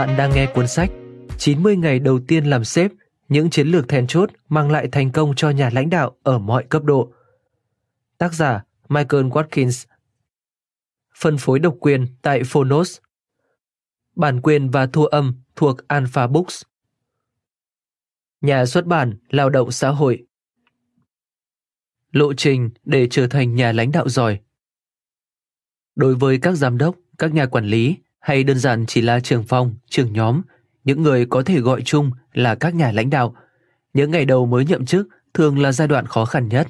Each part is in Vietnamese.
Bạn đang nghe cuốn sách 90 ngày đầu tiên làm sếp, những chiến lược then chốt mang lại thành công cho nhà lãnh đạo ở mọi cấp độ. Tác giả Michael Watkins. Phân phối độc quyền tại Phonos. Bản quyền và thu âm thuộc Alpha Books. Nhà xuất bản Lao động xã hội. Lộ trình để trở thành nhà lãnh đạo giỏi. Đối với các giám đốc, các nhà quản lý hay đơn giản chỉ là trưởng phòng, trưởng nhóm, những người có thể gọi chung là các nhà lãnh đạo. Những ngày đầu mới nhậm chức thường là giai đoạn khó khăn nhất.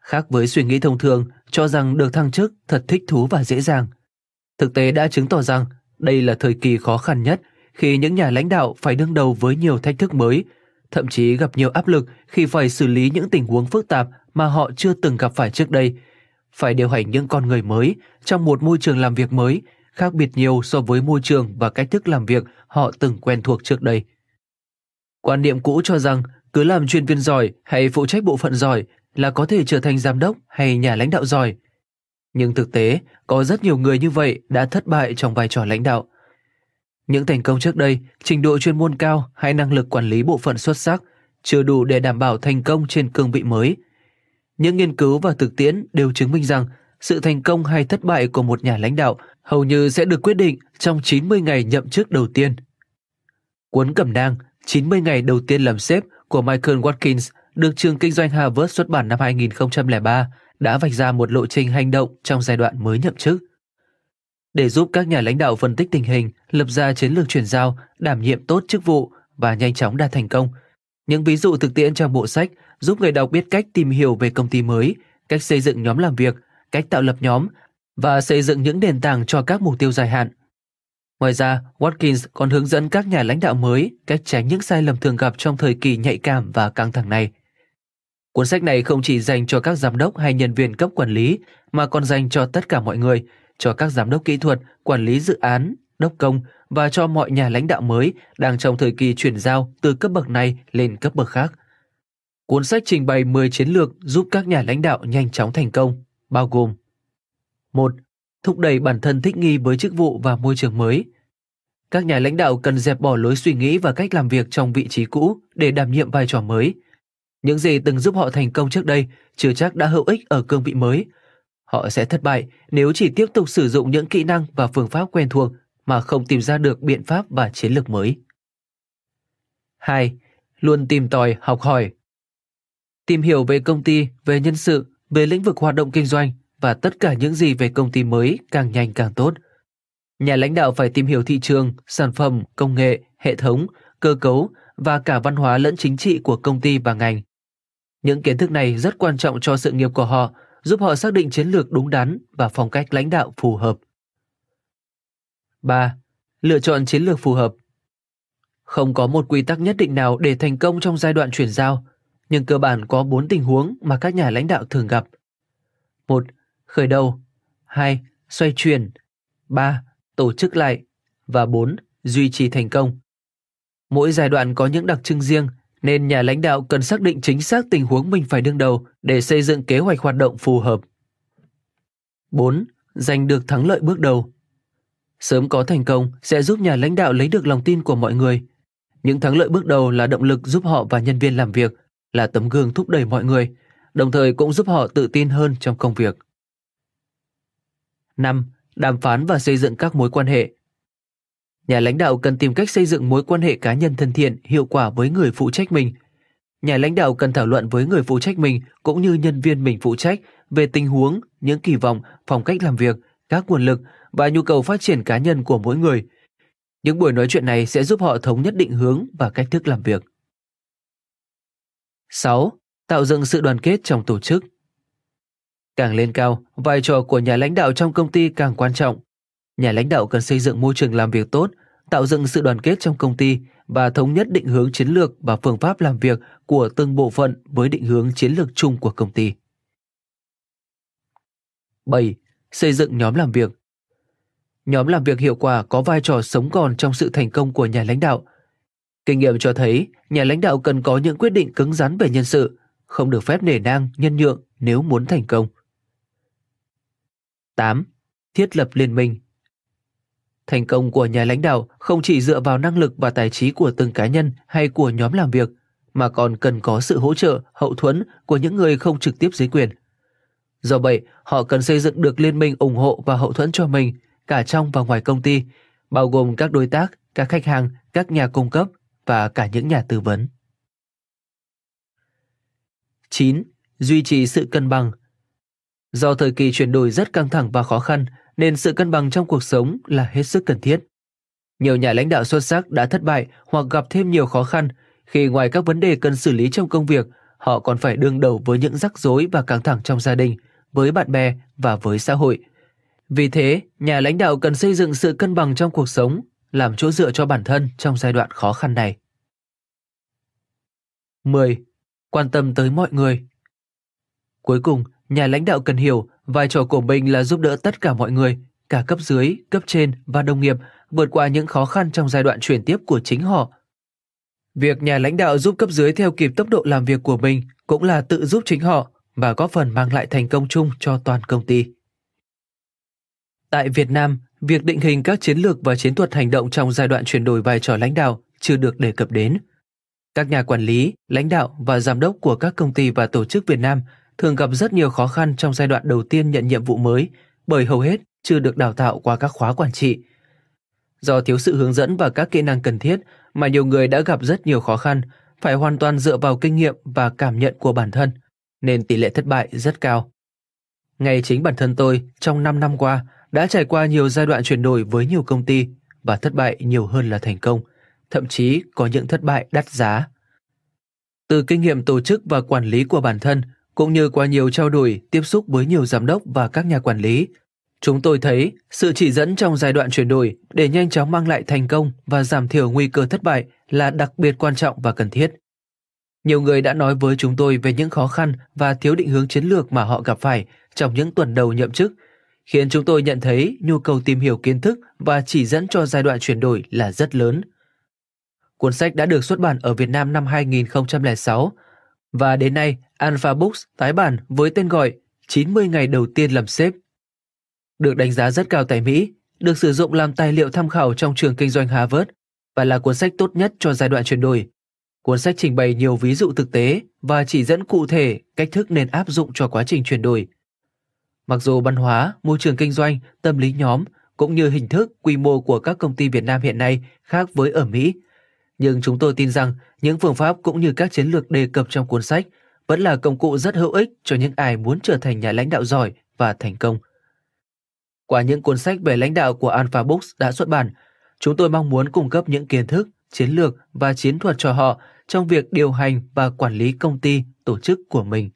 Khác với suy nghĩ thông thường cho rằng được thăng chức thật thích thú và dễ dàng. Thực tế đã chứng tỏ rằng đây là thời kỳ khó khăn nhất khi những nhà lãnh đạo phải đương đầu với nhiều thách thức mới, thậm chí gặp nhiều áp lực khi phải xử lý những tình huống phức tạp mà họ chưa từng gặp phải trước đây, phải điều hành những con người mới trong một môi trường làm việc mới khác biệt nhiều so với môi trường và cách thức làm việc họ từng quen thuộc trước đây. Quan niệm cũ cho rằng cứ làm chuyên viên giỏi hay phụ trách bộ phận giỏi là có thể trở thành giám đốc hay nhà lãnh đạo giỏi. Nhưng thực tế, có rất nhiều người như vậy đã thất bại trong vai trò lãnh đạo. Những thành công trước đây, trình độ chuyên môn cao hay năng lực quản lý bộ phận xuất sắc chưa đủ để đảm bảo thành công trên cương vị mới. Những nghiên cứu và thực tiễn đều chứng minh rằng sự thành công hay thất bại của một nhà lãnh đạo hầu như sẽ được quyết định trong 90 ngày nhậm chức đầu tiên. Cuốn cẩm nang 90 ngày đầu tiên làm sếp của Michael Watkins được trường kinh doanh Harvard xuất bản năm 2003 đã vạch ra một lộ trình hành động trong giai đoạn mới nhậm chức. Để giúp các nhà lãnh đạo phân tích tình hình, lập ra chiến lược chuyển giao, đảm nhiệm tốt chức vụ và nhanh chóng đạt thành công, những ví dụ thực tiễn trong bộ sách giúp người đọc biết cách tìm hiểu về công ty mới, cách xây dựng nhóm làm việc, cách tạo lập nhóm và xây dựng những nền tảng cho các mục tiêu dài hạn. Ngoài ra, Watkins còn hướng dẫn các nhà lãnh đạo mới cách tránh những sai lầm thường gặp trong thời kỳ nhạy cảm và căng thẳng này. Cuốn sách này không chỉ dành cho các giám đốc hay nhân viên cấp quản lý, mà còn dành cho tất cả mọi người, cho các giám đốc kỹ thuật, quản lý dự án, đốc công và cho mọi nhà lãnh đạo mới đang trong thời kỳ chuyển giao từ cấp bậc này lên cấp bậc khác. Cuốn sách trình bày 10 chiến lược giúp các nhà lãnh đạo nhanh chóng thành công, bao gồm 1. Thúc đẩy bản thân thích nghi với chức vụ và môi trường mới. Các nhà lãnh đạo cần dẹp bỏ lối suy nghĩ và cách làm việc trong vị trí cũ để đảm nhiệm vai trò mới. Những gì từng giúp họ thành công trước đây chưa chắc đã hữu ích ở cương vị mới. Họ sẽ thất bại nếu chỉ tiếp tục sử dụng những kỹ năng và phương pháp quen thuộc mà không tìm ra được biện pháp và chiến lược mới. 2. Luôn tìm tòi, học hỏi. Tìm hiểu về công ty, về nhân sự, về lĩnh vực hoạt động kinh doanh và tất cả những gì về công ty mới càng nhanh càng tốt. Nhà lãnh đạo phải tìm hiểu thị trường, sản phẩm, công nghệ, hệ thống, cơ cấu và cả văn hóa lẫn chính trị của công ty và ngành. Những kiến thức này rất quan trọng cho sự nghiệp của họ, giúp họ xác định chiến lược đúng đắn và phong cách lãnh đạo phù hợp. 3. Lựa chọn chiến lược phù hợp. Không có một quy tắc nhất định nào để thành công trong giai đoạn chuyển giao, nhưng cơ bản có 4 tình huống mà các nhà lãnh đạo thường gặp. 1 khởi đầu, 2. xoay chuyển, 3. tổ chức lại và 4. duy trì thành công. Mỗi giai đoạn có những đặc trưng riêng nên nhà lãnh đạo cần xác định chính xác tình huống mình phải đương đầu để xây dựng kế hoạch hoạt động phù hợp. 4. Giành được thắng lợi bước đầu. Sớm có thành công sẽ giúp nhà lãnh đạo lấy được lòng tin của mọi người. Những thắng lợi bước đầu là động lực giúp họ và nhân viên làm việc, là tấm gương thúc đẩy mọi người, đồng thời cũng giúp họ tự tin hơn trong công việc. 5. Đàm phán và xây dựng các mối quan hệ Nhà lãnh đạo cần tìm cách xây dựng mối quan hệ cá nhân thân thiện, hiệu quả với người phụ trách mình. Nhà lãnh đạo cần thảo luận với người phụ trách mình cũng như nhân viên mình phụ trách về tình huống, những kỳ vọng, phong cách làm việc, các nguồn lực và nhu cầu phát triển cá nhân của mỗi người. Những buổi nói chuyện này sẽ giúp họ thống nhất định hướng và cách thức làm việc. 6. Tạo dựng sự đoàn kết trong tổ chức. Càng lên cao, vai trò của nhà lãnh đạo trong công ty càng quan trọng. Nhà lãnh đạo cần xây dựng môi trường làm việc tốt, tạo dựng sự đoàn kết trong công ty và thống nhất định hướng chiến lược và phương pháp làm việc của từng bộ phận với định hướng chiến lược chung của công ty. 7. Xây dựng nhóm làm việc. Nhóm làm việc hiệu quả có vai trò sống còn trong sự thành công của nhà lãnh đạo. Kinh nghiệm cho thấy, nhà lãnh đạo cần có những quyết định cứng rắn về nhân sự, không được phép nể nang, nhân nhượng nếu muốn thành công. 8. Thiết lập liên minh. Thành công của nhà lãnh đạo không chỉ dựa vào năng lực và tài trí của từng cá nhân hay của nhóm làm việc, mà còn cần có sự hỗ trợ, hậu thuẫn của những người không trực tiếp dưới quyền. Do vậy, họ cần xây dựng được liên minh ủng hộ và hậu thuẫn cho mình, cả trong và ngoài công ty, bao gồm các đối tác, các khách hàng, các nhà cung cấp và cả những nhà tư vấn. 9. Duy trì sự cân bằng. Do thời kỳ chuyển đổi rất căng thẳng và khó khăn, nên sự cân bằng trong cuộc sống là hết sức cần thiết. Nhiều nhà lãnh đạo xuất sắc đã thất bại hoặc gặp thêm nhiều khó khăn khi ngoài các vấn đề cần xử lý trong công việc, họ còn phải đương đầu với những rắc rối và căng thẳng trong gia đình, với bạn bè và với xã hội. Vì thế, nhà lãnh đạo cần xây dựng sự cân bằng trong cuộc sống, làm chỗ dựa cho bản thân trong giai đoạn khó khăn này. 10. Quan tâm tới mọi người. Cuối cùng, nhà lãnh đạo cần hiểu vai trò của mình là giúp đỡ tất cả mọi người, cả cấp dưới, cấp trên và đồng nghiệp vượt qua những khó khăn trong giai đoạn chuyển tiếp của chính họ. Việc nhà lãnh đạo giúp cấp dưới theo kịp tốc độ làm việc của mình cũng là tự giúp chính họ và góp phần mang lại thành công chung cho toàn công ty. Tại Việt Nam, việc định hình các chiến lược và chiến thuật hành động trong giai đoạn chuyển đổi vai trò lãnh đạo chưa được đề cập đến. Các nhà quản lý, lãnh đạo và giám đốc của các công ty và tổ chức Việt Nam thường gặp rất nhiều khó khăn trong giai đoạn đầu tiên nhận nhiệm vụ mới bởi hầu hết chưa được đào tạo qua các khóa quản trị. Do thiếu sự hướng dẫn và các kỹ năng cần thiết mà nhiều người đã gặp rất nhiều khó khăn, phải hoàn toàn dựa vào kinh nghiệm và cảm nhận của bản thân, nên tỷ lệ thất bại rất cao. Ngay chính bản thân tôi trong 5 năm qua đã trải qua nhiều giai đoạn chuyển đổi với nhiều công ty và thất bại nhiều hơn là thành công, thậm chí có những thất bại đắt giá. Từ kinh nghiệm tổ chức và quản lý của bản thân, cũng như qua nhiều trao đổi, tiếp xúc với nhiều giám đốc và các nhà quản lý, chúng tôi thấy sự chỉ dẫn trong giai đoạn chuyển đổi để nhanh chóng mang lại thành công và giảm thiểu nguy cơ thất bại là đặc biệt quan trọng và cần thiết. Nhiều người đã nói với chúng tôi về những khó khăn và thiếu định hướng chiến lược mà họ gặp phải trong những tuần đầu nhậm chức, khiến chúng tôi nhận thấy nhu cầu tìm hiểu kiến thức và chỉ dẫn cho giai đoạn chuyển đổi là rất lớn. Cuốn sách đã được xuất bản ở Việt Nam năm 2006 và đến nay Alpha Books tái bản với tên gọi 90 ngày đầu tiên làm sếp. Được đánh giá rất cao tại Mỹ, được sử dụng làm tài liệu tham khảo trong trường kinh doanh Harvard và là cuốn sách tốt nhất cho giai đoạn chuyển đổi. Cuốn sách trình bày nhiều ví dụ thực tế và chỉ dẫn cụ thể cách thức nên áp dụng cho quá trình chuyển đổi. Mặc dù văn hóa, môi trường kinh doanh, tâm lý nhóm cũng như hình thức, quy mô của các công ty Việt Nam hiện nay khác với ở Mỹ, nhưng chúng tôi tin rằng những phương pháp cũng như các chiến lược đề cập trong cuốn sách vẫn là công cụ rất hữu ích cho những ai muốn trở thành nhà lãnh đạo giỏi và thành công. Qua những cuốn sách về lãnh đạo của Alpha Books đã xuất bản, chúng tôi mong muốn cung cấp những kiến thức, chiến lược và chiến thuật cho họ trong việc điều hành và quản lý công ty, tổ chức của mình.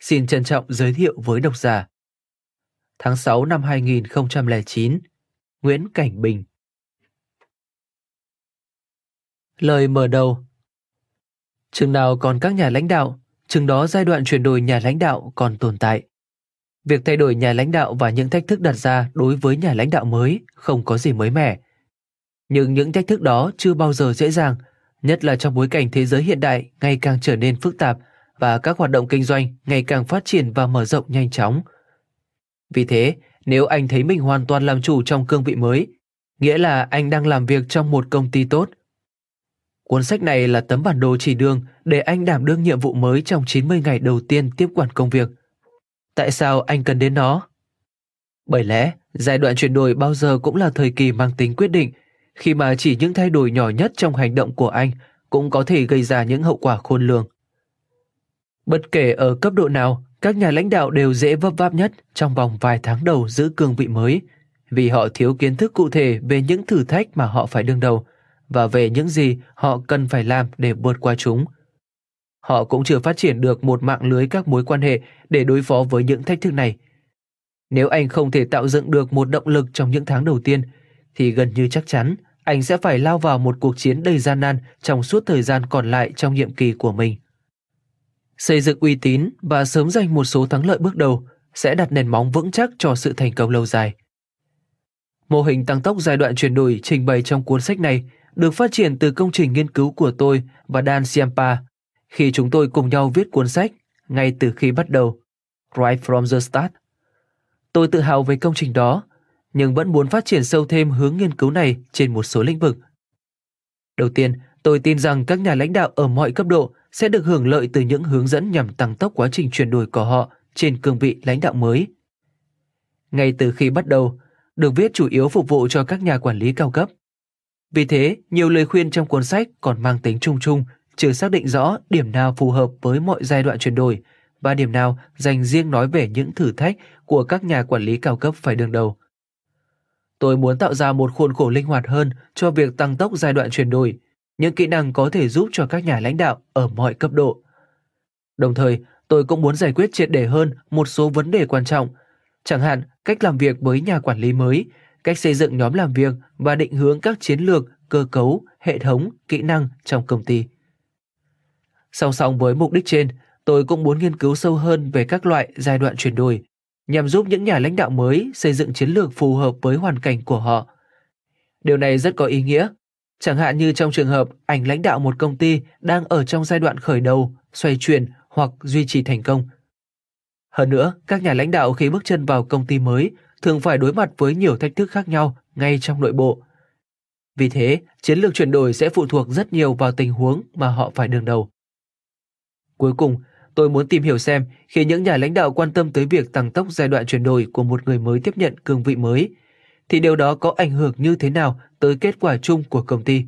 Xin trân trọng giới thiệu với độc giả. Tháng 6 năm 2009, Nguyễn Cảnh Bình Lời mở đầu Chừng nào còn các nhà lãnh đạo, chừng đó giai đoạn chuyển đổi nhà lãnh đạo còn tồn tại. Việc thay đổi nhà lãnh đạo và những thách thức đặt ra đối với nhà lãnh đạo mới không có gì mới mẻ. Nhưng những thách thức đó chưa bao giờ dễ dàng, nhất là trong bối cảnh thế giới hiện đại ngày càng trở nên phức tạp và các hoạt động kinh doanh ngày càng phát triển và mở rộng nhanh chóng. Vì thế, nếu anh thấy mình hoàn toàn làm chủ trong cương vị mới, nghĩa là anh đang làm việc trong một công ty tốt – Cuốn sách này là tấm bản đồ chỉ đường để anh đảm đương nhiệm vụ mới trong 90 ngày đầu tiên tiếp quản công việc. Tại sao anh cần đến nó? Bởi lẽ, giai đoạn chuyển đổi bao giờ cũng là thời kỳ mang tính quyết định, khi mà chỉ những thay đổi nhỏ nhất trong hành động của anh cũng có thể gây ra những hậu quả khôn lường. Bất kể ở cấp độ nào, các nhà lãnh đạo đều dễ vấp váp nhất trong vòng vài tháng đầu giữ cương vị mới, vì họ thiếu kiến thức cụ thể về những thử thách mà họ phải đương đầu và về những gì họ cần phải làm để vượt qua chúng. Họ cũng chưa phát triển được một mạng lưới các mối quan hệ để đối phó với những thách thức này. Nếu anh không thể tạo dựng được một động lực trong những tháng đầu tiên, thì gần như chắc chắn anh sẽ phải lao vào một cuộc chiến đầy gian nan trong suốt thời gian còn lại trong nhiệm kỳ của mình. Xây dựng uy tín và sớm giành một số thắng lợi bước đầu sẽ đặt nền móng vững chắc cho sự thành công lâu dài. Mô hình tăng tốc giai đoạn chuyển đổi trình bày trong cuốn sách này được phát triển từ công trình nghiên cứu của tôi và Dan Siampa khi chúng tôi cùng nhau viết cuốn sách ngay từ khi bắt đầu, Right from the Start. Tôi tự hào về công trình đó, nhưng vẫn muốn phát triển sâu thêm hướng nghiên cứu này trên một số lĩnh vực. Đầu tiên, tôi tin rằng các nhà lãnh đạo ở mọi cấp độ sẽ được hưởng lợi từ những hướng dẫn nhằm tăng tốc quá trình chuyển đổi của họ trên cương vị lãnh đạo mới. Ngay từ khi bắt đầu, được viết chủ yếu phục vụ cho các nhà quản lý cao cấp. Vì thế, nhiều lời khuyên trong cuốn sách còn mang tính chung chung, chưa xác định rõ điểm nào phù hợp với mọi giai đoạn chuyển đổi và điểm nào dành riêng nói về những thử thách của các nhà quản lý cao cấp phải đương đầu. Tôi muốn tạo ra một khuôn khổ linh hoạt hơn cho việc tăng tốc giai đoạn chuyển đổi, những kỹ năng có thể giúp cho các nhà lãnh đạo ở mọi cấp độ. Đồng thời, tôi cũng muốn giải quyết triệt để hơn một số vấn đề quan trọng, chẳng hạn cách làm việc với nhà quản lý mới, cách xây dựng nhóm làm việc và định hướng các chiến lược, cơ cấu, hệ thống, kỹ năng trong công ty. Song song với mục đích trên, tôi cũng muốn nghiên cứu sâu hơn về các loại giai đoạn chuyển đổi, nhằm giúp những nhà lãnh đạo mới xây dựng chiến lược phù hợp với hoàn cảnh của họ. Điều này rất có ý nghĩa, chẳng hạn như trong trường hợp ảnh lãnh đạo một công ty đang ở trong giai đoạn khởi đầu, xoay chuyển hoặc duy trì thành công. Hơn nữa, các nhà lãnh đạo khi bước chân vào công ty mới thường phải đối mặt với nhiều thách thức khác nhau ngay trong nội bộ. Vì thế, chiến lược chuyển đổi sẽ phụ thuộc rất nhiều vào tình huống mà họ phải đương đầu. Cuối cùng, tôi muốn tìm hiểu xem khi những nhà lãnh đạo quan tâm tới việc tăng tốc giai đoạn chuyển đổi của một người mới tiếp nhận cương vị mới, thì điều đó có ảnh hưởng như thế nào tới kết quả chung của công ty.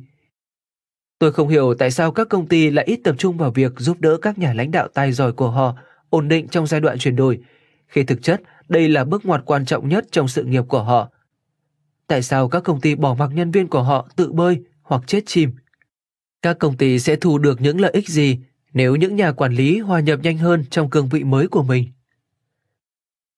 Tôi không hiểu tại sao các công ty lại ít tập trung vào việc giúp đỡ các nhà lãnh đạo tài giỏi của họ ổn định trong giai đoạn chuyển đổi, khi thực chất đây là bước ngoặt quan trọng nhất trong sự nghiệp của họ. Tại sao các công ty bỏ mặc nhân viên của họ tự bơi hoặc chết chìm? Các công ty sẽ thu được những lợi ích gì nếu những nhà quản lý hòa nhập nhanh hơn trong cương vị mới của mình.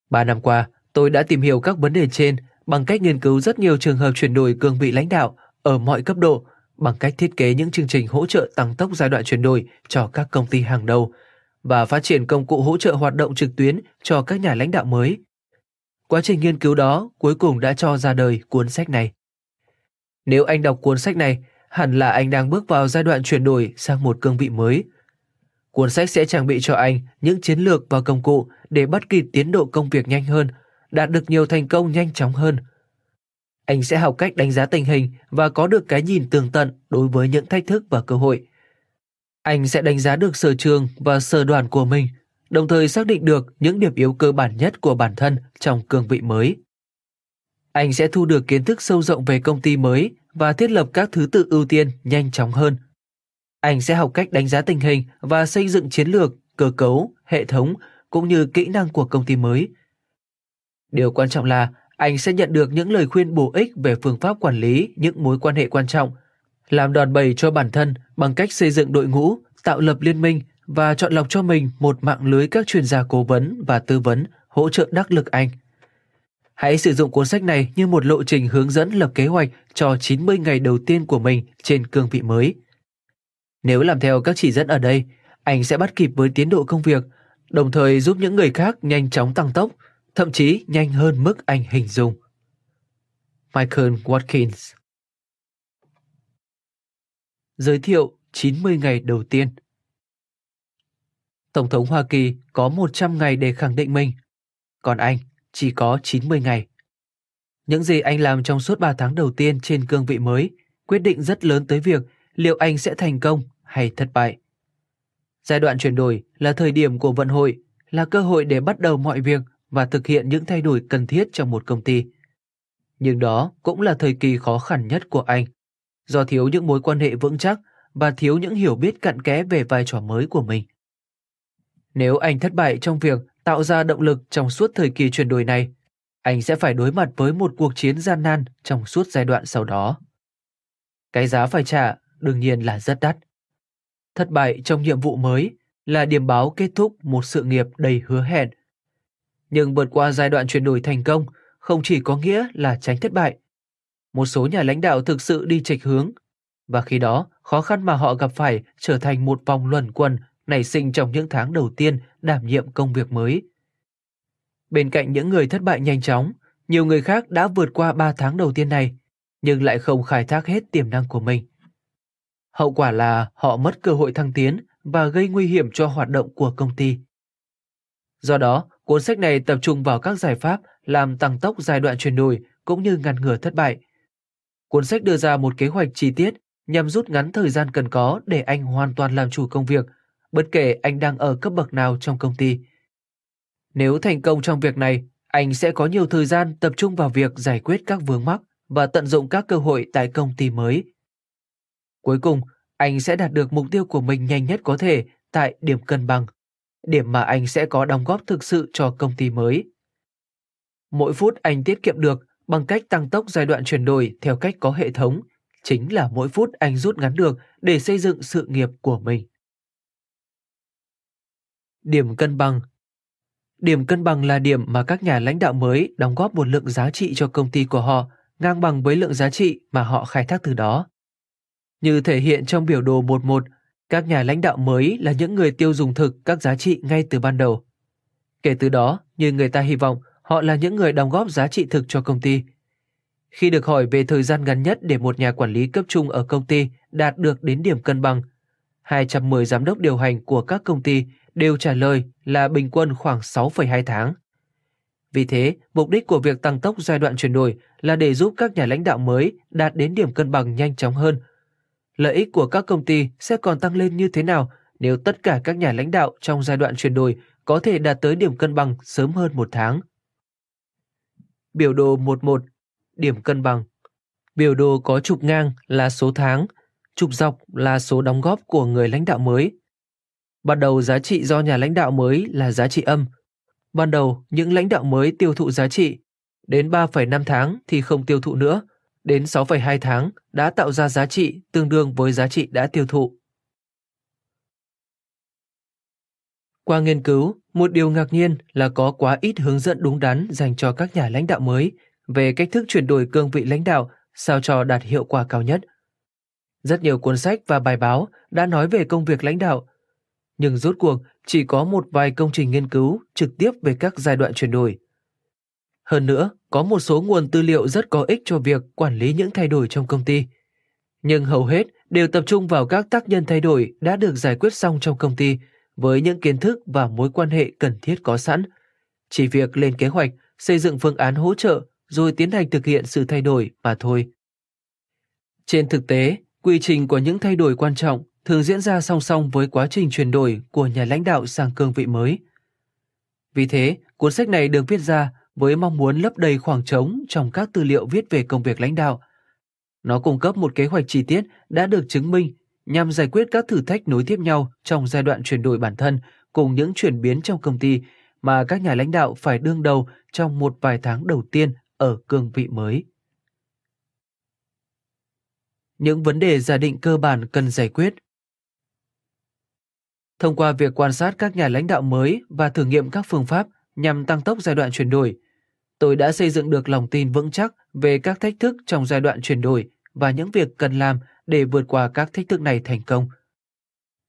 Ba năm qua, tôi đã tìm hiểu các vấn đề trên bằng cách nghiên cứu rất nhiều trường hợp chuyển đổi cương vị lãnh đạo ở mọi cấp độ bằng cách thiết kế những chương trình hỗ trợ tăng tốc giai đoạn chuyển đổi cho các công ty hàng đầu và phát triển công cụ hỗ trợ hoạt động trực tuyến cho các nhà lãnh đạo mới. Quá trình nghiên cứu đó cuối cùng đã cho ra đời cuốn sách này. Nếu anh đọc cuốn sách này, hẳn là anh đang bước vào giai đoạn chuyển đổi sang một cương vị mới – Cuốn sách sẽ trang bị cho anh những chiến lược và công cụ để bắt kịp tiến độ công việc nhanh hơn, đạt được nhiều thành công nhanh chóng hơn. Anh sẽ học cách đánh giá tình hình và có được cái nhìn tường tận đối với những thách thức và cơ hội. Anh sẽ đánh giá được sở trường và sở đoàn của mình, đồng thời xác định được những điểm yếu cơ bản nhất của bản thân trong cương vị mới. Anh sẽ thu được kiến thức sâu rộng về công ty mới và thiết lập các thứ tự ưu tiên nhanh chóng hơn – anh sẽ học cách đánh giá tình hình và xây dựng chiến lược, cơ cấu, hệ thống cũng như kỹ năng của công ty mới. Điều quan trọng là anh sẽ nhận được những lời khuyên bổ ích về phương pháp quản lý những mối quan hệ quan trọng, làm đòn bẩy cho bản thân bằng cách xây dựng đội ngũ, tạo lập liên minh và chọn lọc cho mình một mạng lưới các chuyên gia cố vấn và tư vấn hỗ trợ đắc lực anh. Hãy sử dụng cuốn sách này như một lộ trình hướng dẫn lập kế hoạch cho 90 ngày đầu tiên của mình trên cương vị mới – nếu làm theo các chỉ dẫn ở đây, anh sẽ bắt kịp với tiến độ công việc, đồng thời giúp những người khác nhanh chóng tăng tốc, thậm chí nhanh hơn mức anh hình dung. Michael Watkins Giới thiệu 90 ngày đầu tiên Tổng thống Hoa Kỳ có 100 ngày để khẳng định mình, còn anh chỉ có 90 ngày. Những gì anh làm trong suốt 3 tháng đầu tiên trên cương vị mới quyết định rất lớn tới việc liệu anh sẽ thành công hay thất bại. Giai đoạn chuyển đổi là thời điểm của vận hội, là cơ hội để bắt đầu mọi việc và thực hiện những thay đổi cần thiết trong một công ty. Nhưng đó cũng là thời kỳ khó khăn nhất của anh, do thiếu những mối quan hệ vững chắc và thiếu những hiểu biết cặn kẽ về vai trò mới của mình. Nếu anh thất bại trong việc tạo ra động lực trong suốt thời kỳ chuyển đổi này, anh sẽ phải đối mặt với một cuộc chiến gian nan trong suốt giai đoạn sau đó. Cái giá phải trả đương nhiên là rất đắt. Thất bại trong nhiệm vụ mới là điểm báo kết thúc một sự nghiệp đầy hứa hẹn. Nhưng vượt qua giai đoạn chuyển đổi thành công không chỉ có nghĩa là tránh thất bại. Một số nhà lãnh đạo thực sự đi chệch hướng, và khi đó khó khăn mà họ gặp phải trở thành một vòng luẩn quẩn nảy sinh trong những tháng đầu tiên đảm nhiệm công việc mới. Bên cạnh những người thất bại nhanh chóng, nhiều người khác đã vượt qua 3 tháng đầu tiên này, nhưng lại không khai thác hết tiềm năng của mình. Hậu quả là họ mất cơ hội thăng tiến và gây nguy hiểm cho hoạt động của công ty. Do đó, cuốn sách này tập trung vào các giải pháp làm tăng tốc giai đoạn chuyển đổi cũng như ngăn ngừa thất bại. Cuốn sách đưa ra một kế hoạch chi tiết nhằm rút ngắn thời gian cần có để anh hoàn toàn làm chủ công việc, bất kể anh đang ở cấp bậc nào trong công ty. Nếu thành công trong việc này, anh sẽ có nhiều thời gian tập trung vào việc giải quyết các vướng mắc và tận dụng các cơ hội tại công ty mới. Cuối cùng, anh sẽ đạt được mục tiêu của mình nhanh nhất có thể tại điểm cân bằng, điểm mà anh sẽ có đóng góp thực sự cho công ty mới. Mỗi phút anh tiết kiệm được bằng cách tăng tốc giai đoạn chuyển đổi theo cách có hệ thống, chính là mỗi phút anh rút ngắn được để xây dựng sự nghiệp của mình. Điểm cân bằng Điểm cân bằng là điểm mà các nhà lãnh đạo mới đóng góp một lượng giá trị cho công ty của họ ngang bằng với lượng giá trị mà họ khai thác từ đó. Như thể hiện trong biểu đồ 11, các nhà lãnh đạo mới là những người tiêu dùng thực các giá trị ngay từ ban đầu. Kể từ đó, như người ta hy vọng, họ là những người đóng góp giá trị thực cho công ty. Khi được hỏi về thời gian ngắn nhất để một nhà quản lý cấp trung ở công ty đạt được đến điểm cân bằng, 210 giám đốc điều hành của các công ty đều trả lời là bình quân khoảng 6,2 tháng. Vì thế, mục đích của việc tăng tốc giai đoạn chuyển đổi là để giúp các nhà lãnh đạo mới đạt đến điểm cân bằng nhanh chóng hơn. Lợi ích của các công ty sẽ còn tăng lên như thế nào nếu tất cả các nhà lãnh đạo trong giai đoạn chuyển đổi có thể đạt tới điểm cân bằng sớm hơn một tháng. Biểu đồ 11 Điểm cân bằng Biểu đồ có trục ngang là số tháng, trục dọc là số đóng góp của người lãnh đạo mới. Ban đầu giá trị do nhà lãnh đạo mới là giá trị âm. Ban đầu những lãnh đạo mới tiêu thụ giá trị, đến 3,5 tháng thì không tiêu thụ nữa, đến 6,2 tháng đã tạo ra giá trị tương đương với giá trị đã tiêu thụ. Qua nghiên cứu, một điều ngạc nhiên là có quá ít hướng dẫn đúng đắn dành cho các nhà lãnh đạo mới về cách thức chuyển đổi cương vị lãnh đạo sao cho đạt hiệu quả cao nhất. Rất nhiều cuốn sách và bài báo đã nói về công việc lãnh đạo, nhưng rốt cuộc chỉ có một vài công trình nghiên cứu trực tiếp về các giai đoạn chuyển đổi. Hơn nữa, có một số nguồn tư liệu rất có ích cho việc quản lý những thay đổi trong công ty. Nhưng hầu hết đều tập trung vào các tác nhân thay đổi đã được giải quyết xong trong công ty với những kiến thức và mối quan hệ cần thiết có sẵn. Chỉ việc lên kế hoạch, xây dựng phương án hỗ trợ rồi tiến hành thực hiện sự thay đổi mà thôi. Trên thực tế, quy trình của những thay đổi quan trọng thường diễn ra song song với quá trình chuyển đổi của nhà lãnh đạo sang cương vị mới. Vì thế, cuốn sách này được viết ra với mong muốn lấp đầy khoảng trống trong các tư liệu viết về công việc lãnh đạo. Nó cung cấp một kế hoạch chi tiết đã được chứng minh nhằm giải quyết các thử thách nối tiếp nhau trong giai đoạn chuyển đổi bản thân cùng những chuyển biến trong công ty mà các nhà lãnh đạo phải đương đầu trong một vài tháng đầu tiên ở cương vị mới. Những vấn đề giả định cơ bản cần giải quyết Thông qua việc quan sát các nhà lãnh đạo mới và thử nghiệm các phương pháp nhằm tăng tốc giai đoạn chuyển đổi, tôi đã xây dựng được lòng tin vững chắc về các thách thức trong giai đoạn chuyển đổi và những việc cần làm để vượt qua các thách thức này thành công.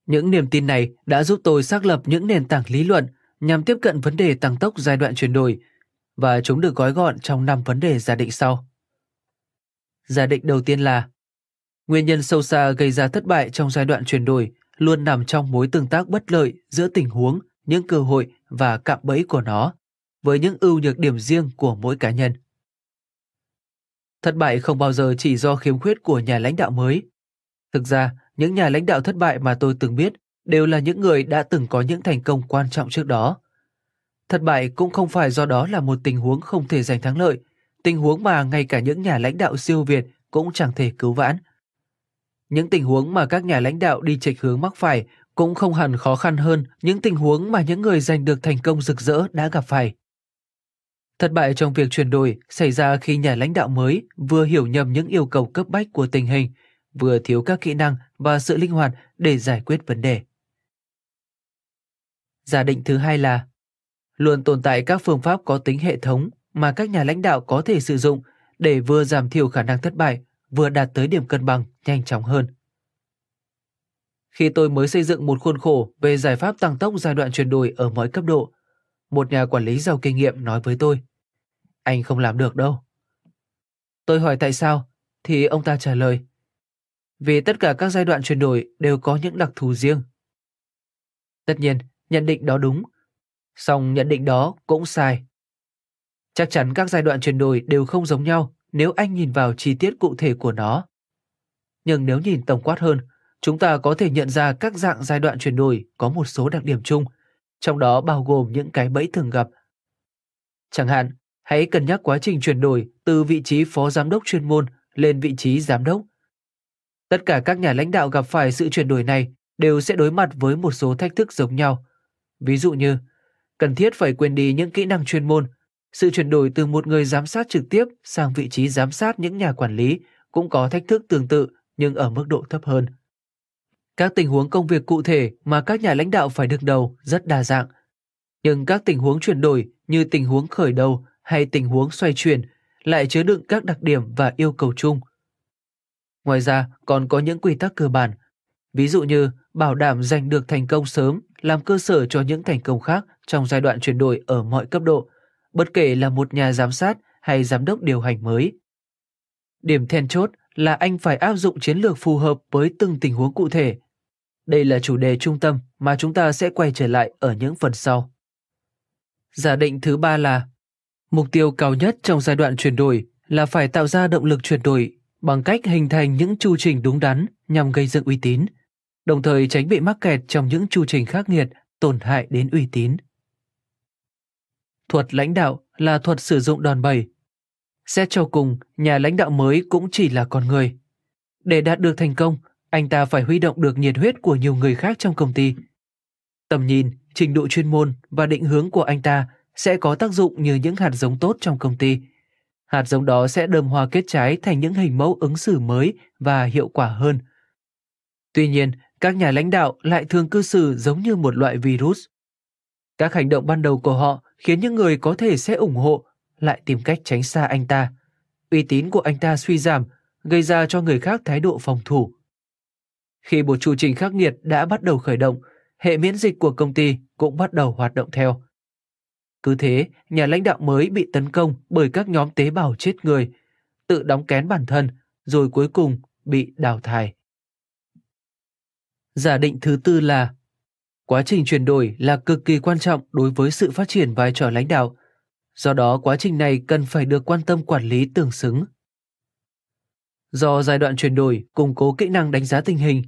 Những niềm tin này đã giúp tôi xác lập những nền tảng lý luận nhằm tiếp cận vấn đề tăng tốc giai đoạn chuyển đổi và chúng được gói gọn trong 5 vấn đề giả định sau. Giả định đầu tiên là Nguyên nhân sâu xa gây ra thất bại trong giai đoạn chuyển đổi luôn nằm trong mối tương tác bất lợi giữa tình huống, những cơ hội và cạm bẫy của nó, với những ưu nhược điểm riêng của mỗi cá nhân. Thất bại không bao giờ chỉ do khiếm khuyết của nhà lãnh đạo mới. Thực ra, những nhà lãnh đạo thất bại mà tôi từng biết đều là những người đã từng có những thành công quan trọng trước đó. Thất bại cũng không phải do đó là một tình huống không thể giành thắng lợi, tình huống mà ngay cả những nhà lãnh đạo siêu việt cũng chẳng thể cứu vãn. Những tình huống mà các nhà lãnh đạo đi chệch hướng mắc phải cũng không hẳn khó khăn hơn những tình huống mà những người giành được thành công rực rỡ đã gặp phải. Thất bại trong việc chuyển đổi xảy ra khi nhà lãnh đạo mới vừa hiểu nhầm những yêu cầu cấp bách của tình hình, vừa thiếu các kỹ năng và sự linh hoạt để giải quyết vấn đề. Giả định thứ hai là luôn tồn tại các phương pháp có tính hệ thống mà các nhà lãnh đạo có thể sử dụng để vừa giảm thiểu khả năng thất bại, vừa đạt tới điểm cân bằng nhanh chóng hơn. Khi tôi mới xây dựng một khuôn khổ về giải pháp tăng tốc giai đoạn chuyển đổi ở mọi cấp độ, một nhà quản lý giàu kinh nghiệm nói với tôi, anh không làm được đâu. Tôi hỏi tại sao, thì ông ta trả lời, vì tất cả các giai đoạn chuyển đổi đều có những đặc thù riêng. Tất nhiên, nhận định đó đúng, song nhận định đó cũng sai. Chắc chắn các giai đoạn chuyển đổi đều không giống nhau nếu anh nhìn vào chi tiết cụ thể của nó. Nhưng nếu nhìn tổng quát hơn, chúng ta có thể nhận ra các dạng giai đoạn chuyển đổi có một số đặc điểm chung, trong đó bao gồm những cái bẫy thường gặp. Chẳng hạn, hãy cân nhắc quá trình chuyển đổi từ vị trí phó giám đốc chuyên môn lên vị trí giám đốc. Tất cả các nhà lãnh đạo gặp phải sự chuyển đổi này đều sẽ đối mặt với một số thách thức giống nhau. Ví dụ như, cần thiết phải quên đi những kỹ năng chuyên môn, sự chuyển đổi từ một người giám sát trực tiếp sang vị trí giám sát những nhà quản lý cũng có thách thức tương tự nhưng ở mức độ thấp hơn. Các tình huống công việc cụ thể mà các nhà lãnh đạo phải đương đầu rất đa dạng. Nhưng các tình huống chuyển đổi như tình huống khởi đầu hay tình huống xoay chuyển lại chứa đựng các đặc điểm và yêu cầu chung. Ngoài ra, còn có những quy tắc cơ bản, ví dụ như bảo đảm giành được thành công sớm làm cơ sở cho những thành công khác trong giai đoạn chuyển đổi ở mọi cấp độ, bất kể là một nhà giám sát hay giám đốc điều hành mới. Điểm then chốt là anh phải áp dụng chiến lược phù hợp với từng tình huống cụ thể. Đây là chủ đề trung tâm mà chúng ta sẽ quay trở lại ở những phần sau. Giả định thứ ba là mục tiêu cao nhất trong giai đoạn chuyển đổi là phải tạo ra động lực chuyển đổi bằng cách hình thành những chu trình đúng đắn nhằm gây dựng uy tín, đồng thời tránh bị mắc kẹt trong những chu trình khắc nghiệt tổn hại đến uy tín. Thuật lãnh đạo là thuật sử dụng đòn bẩy. Xét cho cùng, nhà lãnh đạo mới cũng chỉ là con người. Để đạt được thành công, anh ta phải huy động được nhiệt huyết của nhiều người khác trong công ty. Tầm nhìn, trình độ chuyên môn và định hướng của anh ta sẽ có tác dụng như những hạt giống tốt trong công ty. Hạt giống đó sẽ đơm hoa kết trái thành những hình mẫu ứng xử mới và hiệu quả hơn. Tuy nhiên, các nhà lãnh đạo lại thường cư xử giống như một loại virus. Các hành động ban đầu của họ khiến những người có thể sẽ ủng hộ lại tìm cách tránh xa anh ta. Uy tín của anh ta suy giảm, gây ra cho người khác thái độ phòng thủ. Khi một chu trình khắc nghiệt đã bắt đầu khởi động, hệ miễn dịch của công ty cũng bắt đầu hoạt động theo. Cứ thế, nhà lãnh đạo mới bị tấn công bởi các nhóm tế bào chết người, tự đóng kén bản thân, rồi cuối cùng bị đào thải. Giả định thứ tư là quá trình chuyển đổi là cực kỳ quan trọng đối với sự phát triển vai trò lãnh đạo. Do đó quá trình này cần phải được quan tâm quản lý tương xứng. Do giai đoạn chuyển đổi củng cố kỹ năng đánh giá tình hình,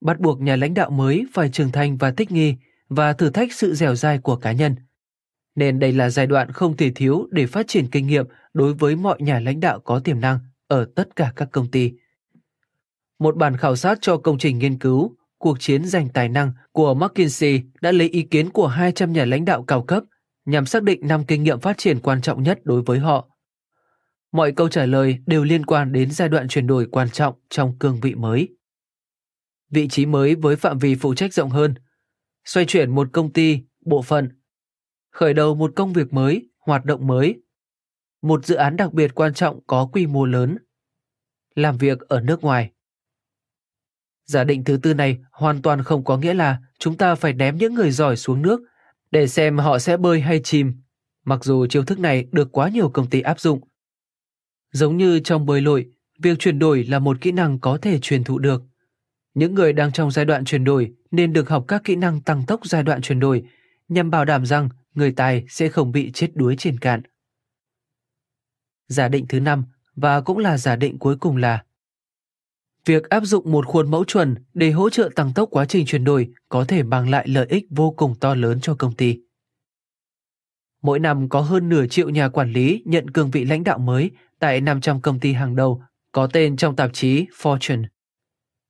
bắt buộc nhà lãnh đạo mới phải trưởng thành và thích nghi và thử thách sự dẻo dai của cá nhân. Nên đây là giai đoạn không thể thiếu để phát triển kinh nghiệm đối với mọi nhà lãnh đạo có tiềm năng ở tất cả các công ty. Một bản khảo sát cho công trình nghiên cứu cuộc chiến giành tài năng của McKinsey đã lấy ý kiến của 200 nhà lãnh đạo cao cấp nhằm xác định năm kinh nghiệm phát triển quan trọng nhất đối với họ. Mọi câu trả lời đều liên quan đến giai đoạn chuyển đổi quan trọng trong cương vị mới. Vị trí mới với phạm vi phụ trách rộng hơn, xoay chuyển một công ty, bộ phận, khởi đầu một công việc mới, hoạt động mới, một dự án đặc biệt quan trọng có quy mô lớn, làm việc ở nước ngoài. Giả định thứ tư này hoàn toàn không có nghĩa là chúng ta phải ném những người giỏi xuống nước để xem họ sẽ bơi hay chìm, mặc dù chiêu thức này được quá nhiều công ty áp dụng. Giống như trong bơi lội, việc chuyển đổi là một kỹ năng có thể truyền thụ được. Những người đang trong giai đoạn chuyển đổi nên được học các kỹ năng tăng tốc giai đoạn chuyển đổi nhằm bảo đảm rằng người tài sẽ không bị chết đuối trên cạn. Giả định thứ năm, và cũng là giả định cuối cùng là, Việc áp dụng một khuôn mẫu chuẩn để hỗ trợ tăng tốc quá trình chuyển đổi có thể mang lại lợi ích vô cùng to lớn cho công ty. Mỗi năm có hơn nửa triệu nhà quản lý nhận cương vị lãnh đạo mới tại 500 công ty hàng đầu, có tên trong tạp chí Fortune.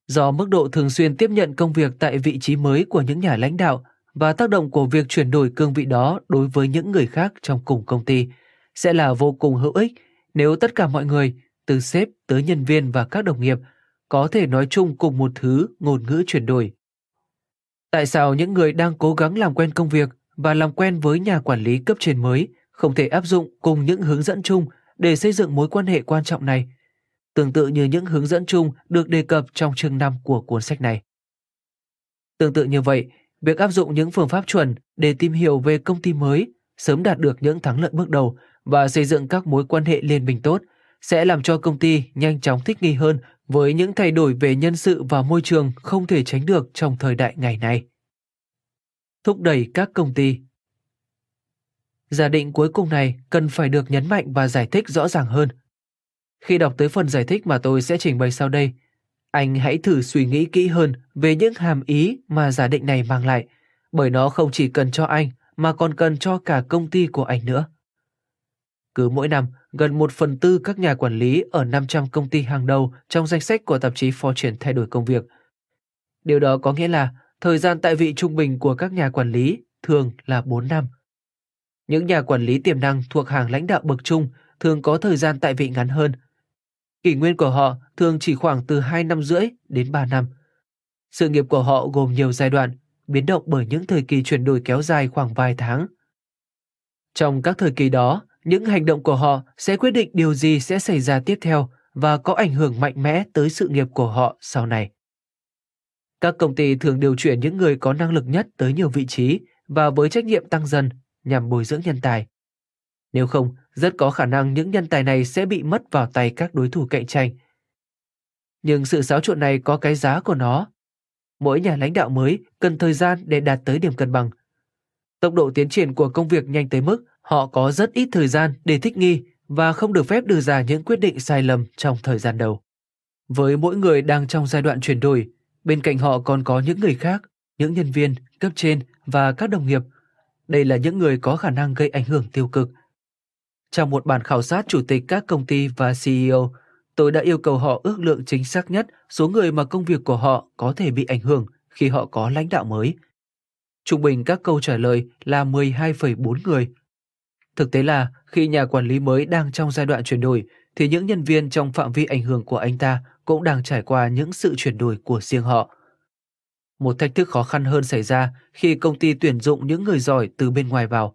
Do mức độ thường xuyên tiếp nhận công việc tại vị trí mới của những nhà lãnh đạo và tác động của việc chuyển đổi cương vị đó đối với những người khác trong cùng công ty sẽ là vô cùng hữu ích nếu tất cả mọi người, từ sếp tới nhân viên và các đồng nghiệp, có thể nói chung cùng một thứ ngôn ngữ chuyển đổi. Tại sao những người đang cố gắng làm quen công việc và làm quen với nhà quản lý cấp trên mới không thể áp dụng cùng những hướng dẫn chung để xây dựng mối quan hệ quan trọng này, tương tự như những hướng dẫn chung được đề cập trong chương 5 của cuốn sách này. Tương tự như vậy, việc áp dụng những phương pháp chuẩn để tìm hiểu về công ty mới, sớm đạt được những thắng lợi bước đầu và xây dựng các mối quan hệ liên minh tốt sẽ làm cho công ty nhanh chóng thích nghi hơn với những thay đổi về nhân sự và môi trường không thể tránh được trong thời đại ngày nay. Thúc đẩy các công ty Giả định cuối cùng này cần phải được nhấn mạnh và giải thích rõ ràng hơn. Khi đọc tới phần giải thích mà tôi sẽ trình bày sau đây, anh hãy thử suy nghĩ kỹ hơn về những hàm ý mà giả định này mang lại, bởi nó không chỉ cần cho anh mà còn cần cho cả công ty của anh nữa. Cứ mỗi năm, gần một phần tư các nhà quản lý ở 500 công ty hàng đầu trong danh sách của tạp chí Fortune thay đổi công việc. Điều đó có nghĩa là thời gian tại vị trung bình của các nhà quản lý thường là 4 năm. Những nhà quản lý tiềm năng thuộc hàng lãnh đạo bậc trung thường có thời gian tại vị ngắn hơn. Kỷ nguyên của họ thường chỉ khoảng từ 2 năm rưỡi đến 3 năm. Sự nghiệp của họ gồm nhiều giai đoạn, biến động bởi những thời kỳ chuyển đổi kéo dài khoảng vài tháng. Trong các thời kỳ đó, những hành động của họ sẽ quyết định điều gì sẽ xảy ra tiếp theo và có ảnh hưởng mạnh mẽ tới sự nghiệp của họ sau này. Các công ty thường điều chuyển những người có năng lực nhất tới nhiều vị trí và với trách nhiệm tăng dần nhằm bồi dưỡng nhân tài. Nếu không, rất có khả năng những nhân tài này sẽ bị mất vào tay các đối thủ cạnh tranh. Nhưng sự xáo trộn này có cái giá của nó. Mỗi nhà lãnh đạo mới cần thời gian để đạt tới điểm cân bằng. Tốc độ tiến triển của công việc nhanh tới mức họ có rất ít thời gian để thích nghi và không được phép đưa ra những quyết định sai lầm trong thời gian đầu. Với mỗi người đang trong giai đoạn chuyển đổi, bên cạnh họ còn có những người khác, những nhân viên, cấp trên và các đồng nghiệp. Đây là những người có khả năng gây ảnh hưởng tiêu cực. Trong một bản khảo sát chủ tịch các công ty và CEO, tôi đã yêu cầu họ ước lượng chính xác nhất số người mà công việc của họ có thể bị ảnh hưởng khi họ có lãnh đạo mới. Trung bình các câu trả lời là 12,4 người Thực tế là khi nhà quản lý mới đang trong giai đoạn chuyển đổi thì những nhân viên trong phạm vi ảnh hưởng của anh ta cũng đang trải qua những sự chuyển đổi của riêng họ. Một thách thức khó khăn hơn xảy ra khi công ty tuyển dụng những người giỏi từ bên ngoài vào.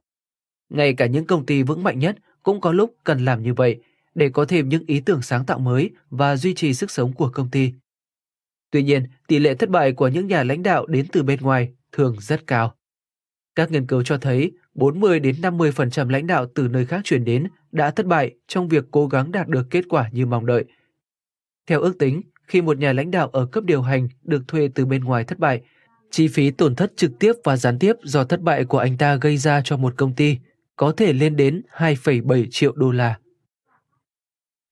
Ngay cả những công ty vững mạnh nhất cũng có lúc cần làm như vậy để có thêm những ý tưởng sáng tạo mới và duy trì sức sống của công ty. Tuy nhiên, tỷ lệ thất bại của những nhà lãnh đạo đến từ bên ngoài thường rất cao. Các nghiên cứu cho thấy 40 đến 50% lãnh đạo từ nơi khác chuyển đến đã thất bại trong việc cố gắng đạt được kết quả như mong đợi. Theo ước tính, khi một nhà lãnh đạo ở cấp điều hành được thuê từ bên ngoài thất bại, chi phí tổn thất trực tiếp và gián tiếp do thất bại của anh ta gây ra cho một công ty có thể lên đến 2,7 triệu đô la.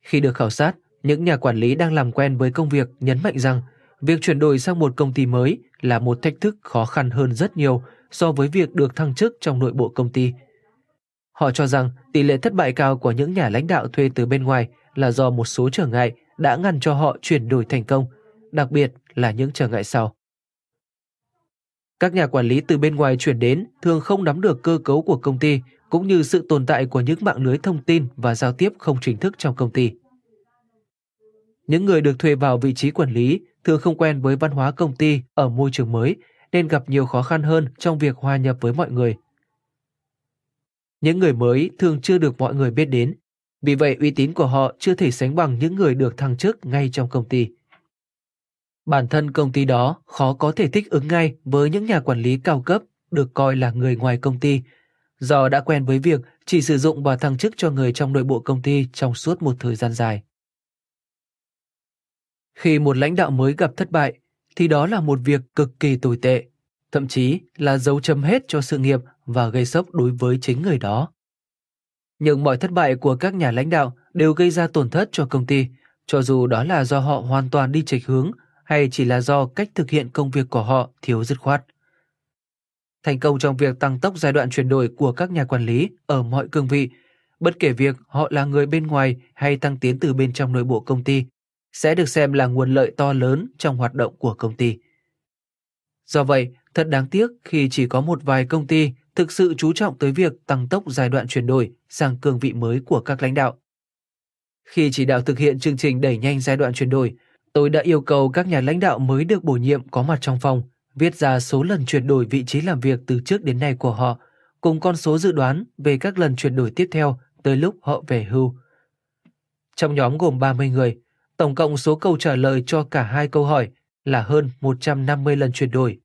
Khi được khảo sát, những nhà quản lý đang làm quen với công việc nhấn mạnh rằng việc chuyển đổi sang một công ty mới là một thách thức khó khăn hơn rất nhiều so với việc được thăng chức trong nội bộ công ty. Họ cho rằng tỷ lệ thất bại cao của những nhà lãnh đạo thuê từ bên ngoài là do một số trở ngại đã ngăn cho họ chuyển đổi thành công, đặc biệt là những trở ngại sau. Các nhà quản lý từ bên ngoài chuyển đến thường không nắm được cơ cấu của công ty cũng như sự tồn tại của những mạng lưới thông tin và giao tiếp không chính thức trong công ty. Những người được thuê vào vị trí quản lý thường không quen với văn hóa công ty ở môi trường mới nên gặp nhiều khó khăn hơn trong việc hòa nhập với mọi người. Những người mới thường chưa được mọi người biết đến, vì vậy uy tín của họ chưa thể sánh bằng những người được thăng chức ngay trong công ty. Bản thân công ty đó khó có thể thích ứng ngay với những nhà quản lý cao cấp được coi là người ngoài công ty, do đã quen với việc chỉ sử dụng và thăng chức cho người trong nội bộ công ty trong suốt một thời gian dài. Khi một lãnh đạo mới gặp thất bại, thì đó là một việc cực kỳ tồi tệ, thậm chí là dấu chấm hết cho sự nghiệp và gây sốc đối với chính người đó. Nhưng mọi thất bại của các nhà lãnh đạo đều gây ra tổn thất cho công ty, cho dù đó là do họ hoàn toàn đi chệch hướng hay chỉ là do cách thực hiện công việc của họ thiếu dứt khoát. Thành công trong việc tăng tốc giai đoạn chuyển đổi của các nhà quản lý ở mọi cương vị, bất kể việc họ là người bên ngoài hay tăng tiến từ bên trong nội bộ công ty, sẽ được xem là nguồn lợi to lớn trong hoạt động của công ty. Do vậy, thật đáng tiếc khi chỉ có một vài công ty thực sự chú trọng tới việc tăng tốc giai đoạn chuyển đổi sang cương vị mới của các lãnh đạo. Khi chỉ đạo thực hiện chương trình đẩy nhanh giai đoạn chuyển đổi, tôi đã yêu cầu các nhà lãnh đạo mới được bổ nhiệm có mặt trong phòng viết ra số lần chuyển đổi vị trí làm việc từ trước đến nay của họ, cùng con số dự đoán về các lần chuyển đổi tiếp theo tới lúc họ về hưu. Trong nhóm gồm 30 người, tổng cộng số câu trả lời cho cả hai câu hỏi là hơn 150 lần chuyển đổi.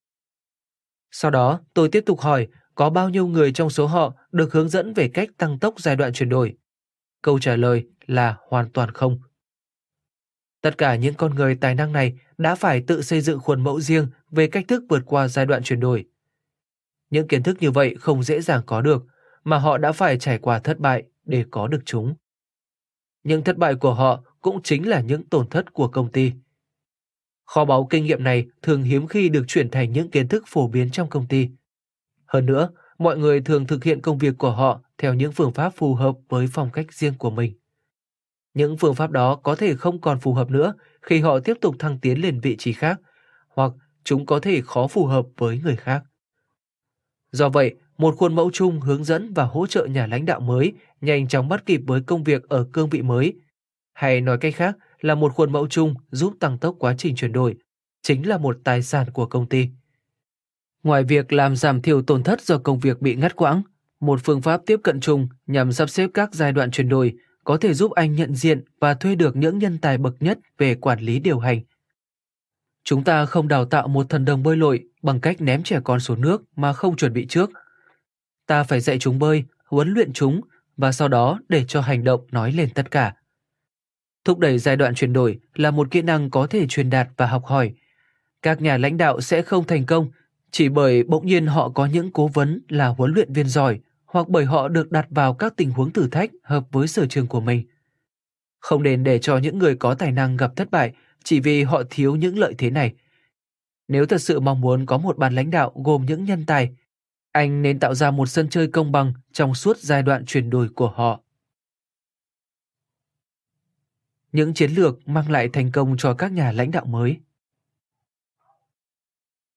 Sau đó, tôi tiếp tục hỏi có bao nhiêu người trong số họ được hướng dẫn về cách tăng tốc giai đoạn chuyển đổi. Câu trả lời là hoàn toàn không. Tất cả những con người tài năng này đã phải tự xây dựng khuôn mẫu riêng về cách thức vượt qua giai đoạn chuyển đổi. Những kiến thức như vậy không dễ dàng có được, mà họ đã phải trải qua thất bại để có được chúng. Những thất bại của họ cũng chính là những tổn thất của công ty. Kho báu kinh nghiệm này thường hiếm khi được chuyển thành những kiến thức phổ biến trong công ty. Hơn nữa, mọi người thường thực hiện công việc của họ theo những phương pháp phù hợp với phong cách riêng của mình. Những phương pháp đó có thể không còn phù hợp nữa khi họ tiếp tục thăng tiến lên vị trí khác, hoặc chúng có thể khó phù hợp với người khác. Do vậy, một khuôn mẫu chung hướng dẫn và hỗ trợ nhà lãnh đạo mới nhanh chóng bắt kịp với công việc ở cương vị mới, hay nói cách khác là một khuôn mẫu chung giúp tăng tốc quá trình chuyển đổi, chính là một tài sản của công ty. Ngoài việc làm giảm thiểu tổn thất do công việc bị ngắt quãng, một phương pháp tiếp cận chung nhằm sắp xếp các giai đoạn chuyển đổi có thể giúp anh nhận diện và thuê được những nhân tài bậc nhất về quản lý điều hành. Chúng ta không đào tạo một thần đồng bơi lội bằng cách ném trẻ con xuống nước mà không chuẩn bị trước. Ta phải dạy chúng bơi, huấn luyện chúng và sau đó để cho hành động nói lên tất cả. Thúc đẩy giai đoạn chuyển đổi là một kỹ năng có thể truyền đạt và học hỏi. Các nhà lãnh đạo sẽ không thành công chỉ bởi bỗng nhiên họ có những cố vấn là huấn luyện viên giỏi hoặc bởi họ được đặt vào các tình huống thử thách hợp với sở trường của mình. Không nên để cho những người có tài năng gặp thất bại chỉ vì họ thiếu những lợi thế này. Nếu thật sự mong muốn có một ban lãnh đạo gồm những nhân tài, anh nên tạo ra một sân chơi công bằng trong suốt giai đoạn chuyển đổi của họ. Những chiến lược mang lại thành công cho các nhà lãnh đạo mới.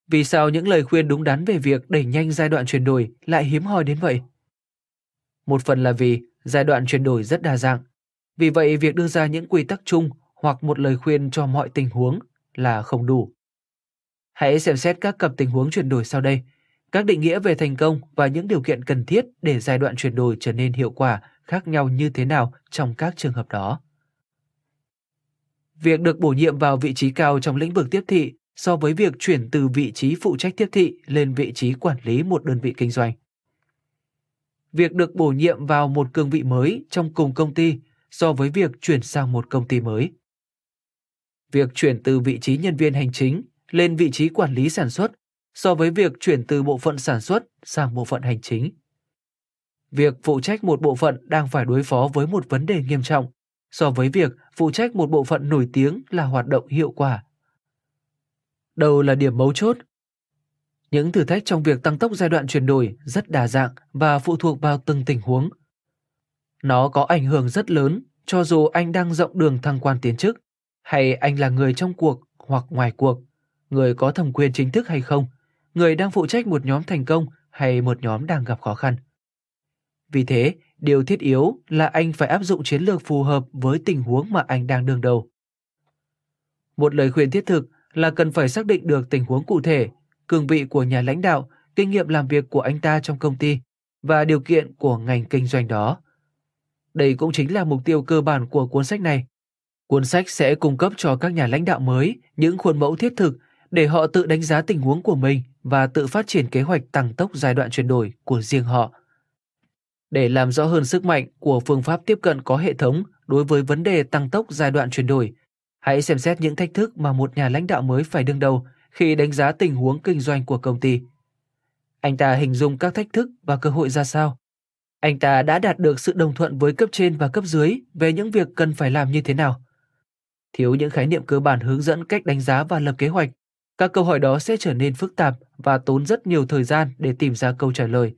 Vì sao những lời khuyên đúng đắn về việc đẩy nhanh giai đoạn chuyển đổi lại hiếm hoi đến vậy? Một phần là vì giai đoạn chuyển đổi rất đa dạng. Vì vậy, việc đưa ra những quy tắc chung hoặc một lời khuyên cho mọi tình huống là không đủ. Hãy xem xét các cặp tình huống chuyển đổi sau đây, các định nghĩa về thành công và những điều kiện cần thiết để giai đoạn chuyển đổi trở nên hiệu quả khác nhau như thế nào trong các trường hợp đó. Việc được bổ nhiệm vào vị trí cao trong lĩnh vực tiếp thị so với việc chuyển từ vị trí phụ trách tiếp thị lên vị trí quản lý một đơn vị kinh doanh việc được bổ nhiệm vào một cương vị mới trong cùng công ty so với việc chuyển sang một công ty mới. Việc chuyển từ vị trí nhân viên hành chính lên vị trí quản lý sản xuất so với việc chuyển từ bộ phận sản xuất sang bộ phận hành chính. Việc phụ trách một bộ phận đang phải đối phó với một vấn đề nghiêm trọng so với việc phụ trách một bộ phận nổi tiếng là hoạt động hiệu quả. Đâu là điểm mấu chốt những thử thách trong việc tăng tốc giai đoạn chuyển đổi rất đa dạng và phụ thuộc vào từng tình huống. Nó có ảnh hưởng rất lớn cho dù anh đang rộng đường thăng quan tiến chức, hay anh là người trong cuộc hoặc ngoài cuộc, người có thẩm quyền chính thức hay không, người đang phụ trách một nhóm thành công hay một nhóm đang gặp khó khăn. Vì thế, điều thiết yếu là anh phải áp dụng chiến lược phù hợp với tình huống mà anh đang đương đầu. Một lời khuyên thiết thực là cần phải xác định được tình huống cụ thể cương vị của nhà lãnh đạo, kinh nghiệm làm việc của anh ta trong công ty và điều kiện của ngành kinh doanh đó. Đây cũng chính là mục tiêu cơ bản của cuốn sách này. Cuốn sách sẽ cung cấp cho các nhà lãnh đạo mới những khuôn mẫu thiết thực để họ tự đánh giá tình huống của mình và tự phát triển kế hoạch tăng tốc giai đoạn chuyển đổi của riêng họ. Để làm rõ hơn sức mạnh của phương pháp tiếp cận có hệ thống đối với vấn đề tăng tốc giai đoạn chuyển đổi, hãy xem xét những thách thức mà một nhà lãnh đạo mới phải đương đầu khi đánh giá tình huống kinh doanh của công ty. Anh ta hình dung các thách thức và cơ hội ra sao? Anh ta đã đạt được sự đồng thuận với cấp trên và cấp dưới về những việc cần phải làm như thế nào? Thiếu những khái niệm cơ bản hướng dẫn cách đánh giá và lập kế hoạch, các câu hỏi đó sẽ trở nên phức tạp và tốn rất nhiều thời gian để tìm ra câu trả lời.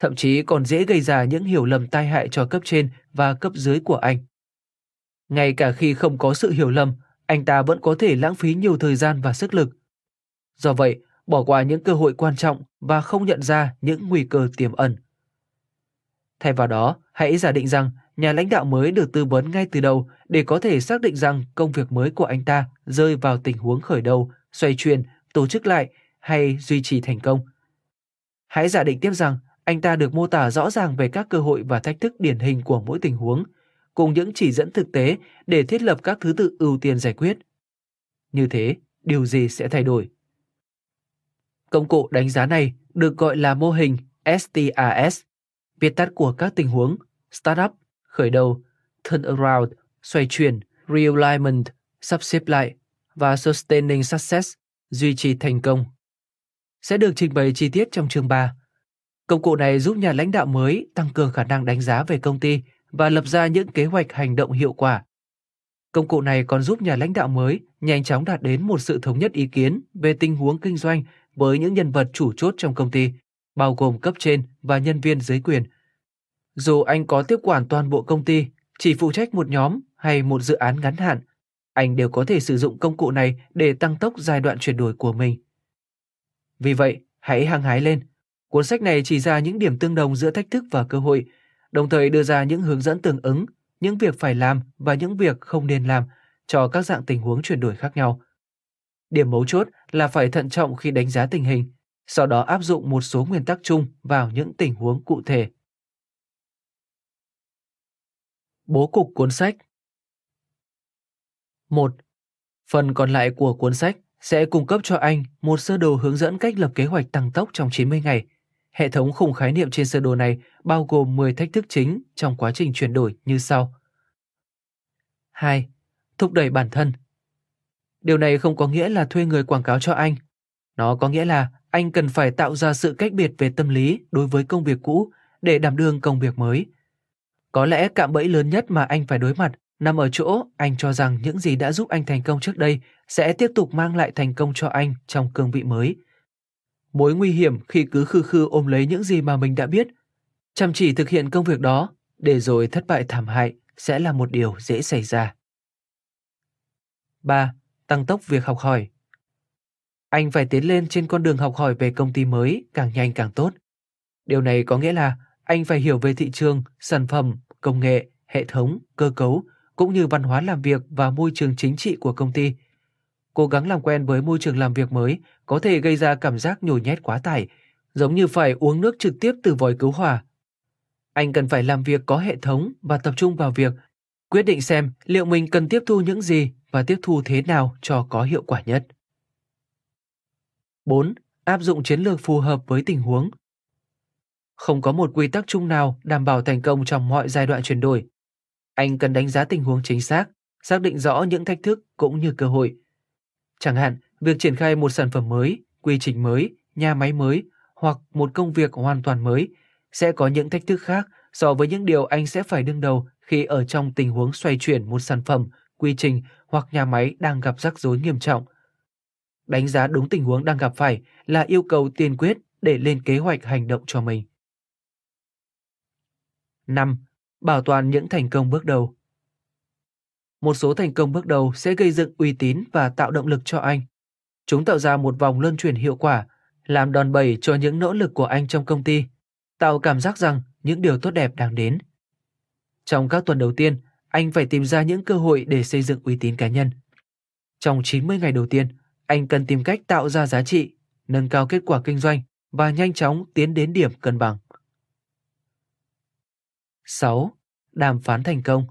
Thậm chí còn dễ gây ra những hiểu lầm tai hại cho cấp trên và cấp dưới của anh. Ngay cả khi không có sự hiểu lầm, anh ta vẫn có thể lãng phí nhiều thời gian và sức lực. Do vậy, bỏ qua những cơ hội quan trọng và không nhận ra những nguy cơ tiềm ẩn. Thay vào đó, hãy giả định rằng nhà lãnh đạo mới được tư vấn ngay từ đầu để có thể xác định rằng công việc mới của anh ta rơi vào tình huống khởi đầu, xoay chuyển, tổ chức lại hay duy trì thành công. Hãy giả định tiếp rằng anh ta được mô tả rõ ràng về các cơ hội và thách thức điển hình của mỗi tình huống, cùng những chỉ dẫn thực tế để thiết lập các thứ tự ưu tiên giải quyết. Như thế, điều gì sẽ thay đổi? Công cụ đánh giá này được gọi là mô hình STAS, viết tắt của các tình huống Startup, khởi đầu, Turnaround, xoay chuyển, Realignment, sắp xếp lại và Sustaining Success, duy trì thành công. Sẽ được trình bày chi tiết trong chương 3. Công cụ này giúp nhà lãnh đạo mới tăng cường khả năng đánh giá về công ty và lập ra những kế hoạch hành động hiệu quả. Công cụ này còn giúp nhà lãnh đạo mới nhanh chóng đạt đến một sự thống nhất ý kiến về tình huống kinh doanh với những nhân vật chủ chốt trong công ty, bao gồm cấp trên và nhân viên dưới quyền. Dù anh có tiếp quản toàn bộ công ty, chỉ phụ trách một nhóm hay một dự án ngắn hạn, anh đều có thể sử dụng công cụ này để tăng tốc giai đoạn chuyển đổi của mình. Vì vậy, hãy hăng hái lên. Cuốn sách này chỉ ra những điểm tương đồng giữa thách thức và cơ hội, đồng thời đưa ra những hướng dẫn tương ứng, những việc phải làm và những việc không nên làm cho các dạng tình huống chuyển đổi khác nhau. Điểm mấu chốt là phải thận trọng khi đánh giá tình hình, sau đó áp dụng một số nguyên tắc chung vào những tình huống cụ thể. Bố cục cuốn sách 1. Phần còn lại của cuốn sách sẽ cung cấp cho anh một sơ đồ hướng dẫn cách lập kế hoạch tăng tốc trong 90 ngày. Hệ thống khung khái niệm trên sơ đồ này bao gồm 10 thách thức chính trong quá trình chuyển đổi như sau. 2. Thúc đẩy bản thân. Điều này không có nghĩa là thuê người quảng cáo cho anh. Nó có nghĩa là anh cần phải tạo ra sự cách biệt về tâm lý đối với công việc cũ để đảm đương công việc mới. Có lẽ cạm bẫy lớn nhất mà anh phải đối mặt nằm ở chỗ anh cho rằng những gì đã giúp anh thành công trước đây sẽ tiếp tục mang lại thành công cho anh trong cương vị mới. Mối nguy hiểm khi cứ khư khư ôm lấy những gì mà mình đã biết, chăm chỉ thực hiện công việc đó, để rồi thất bại thảm hại sẽ là một điều dễ xảy ra. 3. Tăng tốc việc học hỏi Anh phải tiến lên trên con đường học hỏi về công ty mới càng nhanh càng tốt. Điều này có nghĩa là anh phải hiểu về thị trường, sản phẩm, công nghệ, hệ thống, cơ cấu cũng như văn hóa làm việc và môi trường chính trị của công ty. Cố gắng làm quen với môi trường làm việc mới có thể gây ra cảm giác nhồi nhét quá tải, giống như phải uống nước trực tiếp từ vòi cứu hỏa. Anh cần phải làm việc có hệ thống và tập trung vào việc quyết định xem liệu mình cần tiếp thu những gì và tiếp thu thế nào cho có hiệu quả nhất. 4. Áp dụng chiến lược phù hợp với tình huống. Không có một quy tắc chung nào đảm bảo thành công trong mọi giai đoạn chuyển đổi. Anh cần đánh giá tình huống chính xác, xác định rõ những thách thức cũng như cơ hội. Chẳng hạn, việc triển khai một sản phẩm mới, quy trình mới, nhà máy mới hoặc một công việc hoàn toàn mới sẽ có những thách thức khác so với những điều anh sẽ phải đương đầu khi ở trong tình huống xoay chuyển một sản phẩm, quy trình hoặc nhà máy đang gặp rắc rối nghiêm trọng. Đánh giá đúng tình huống đang gặp phải là yêu cầu tiên quyết để lên kế hoạch hành động cho mình. 5 bảo toàn những thành công bước đầu. Một số thành công bước đầu sẽ gây dựng uy tín và tạo động lực cho anh. Chúng tạo ra một vòng luân chuyển hiệu quả, làm đòn bẩy cho những nỗ lực của anh trong công ty, tạo cảm giác rằng những điều tốt đẹp đang đến. Trong các tuần đầu tiên, anh phải tìm ra những cơ hội để xây dựng uy tín cá nhân. Trong 90 ngày đầu tiên, anh cần tìm cách tạo ra giá trị, nâng cao kết quả kinh doanh và nhanh chóng tiến đến điểm cân bằng. 6. Đàm phán thành công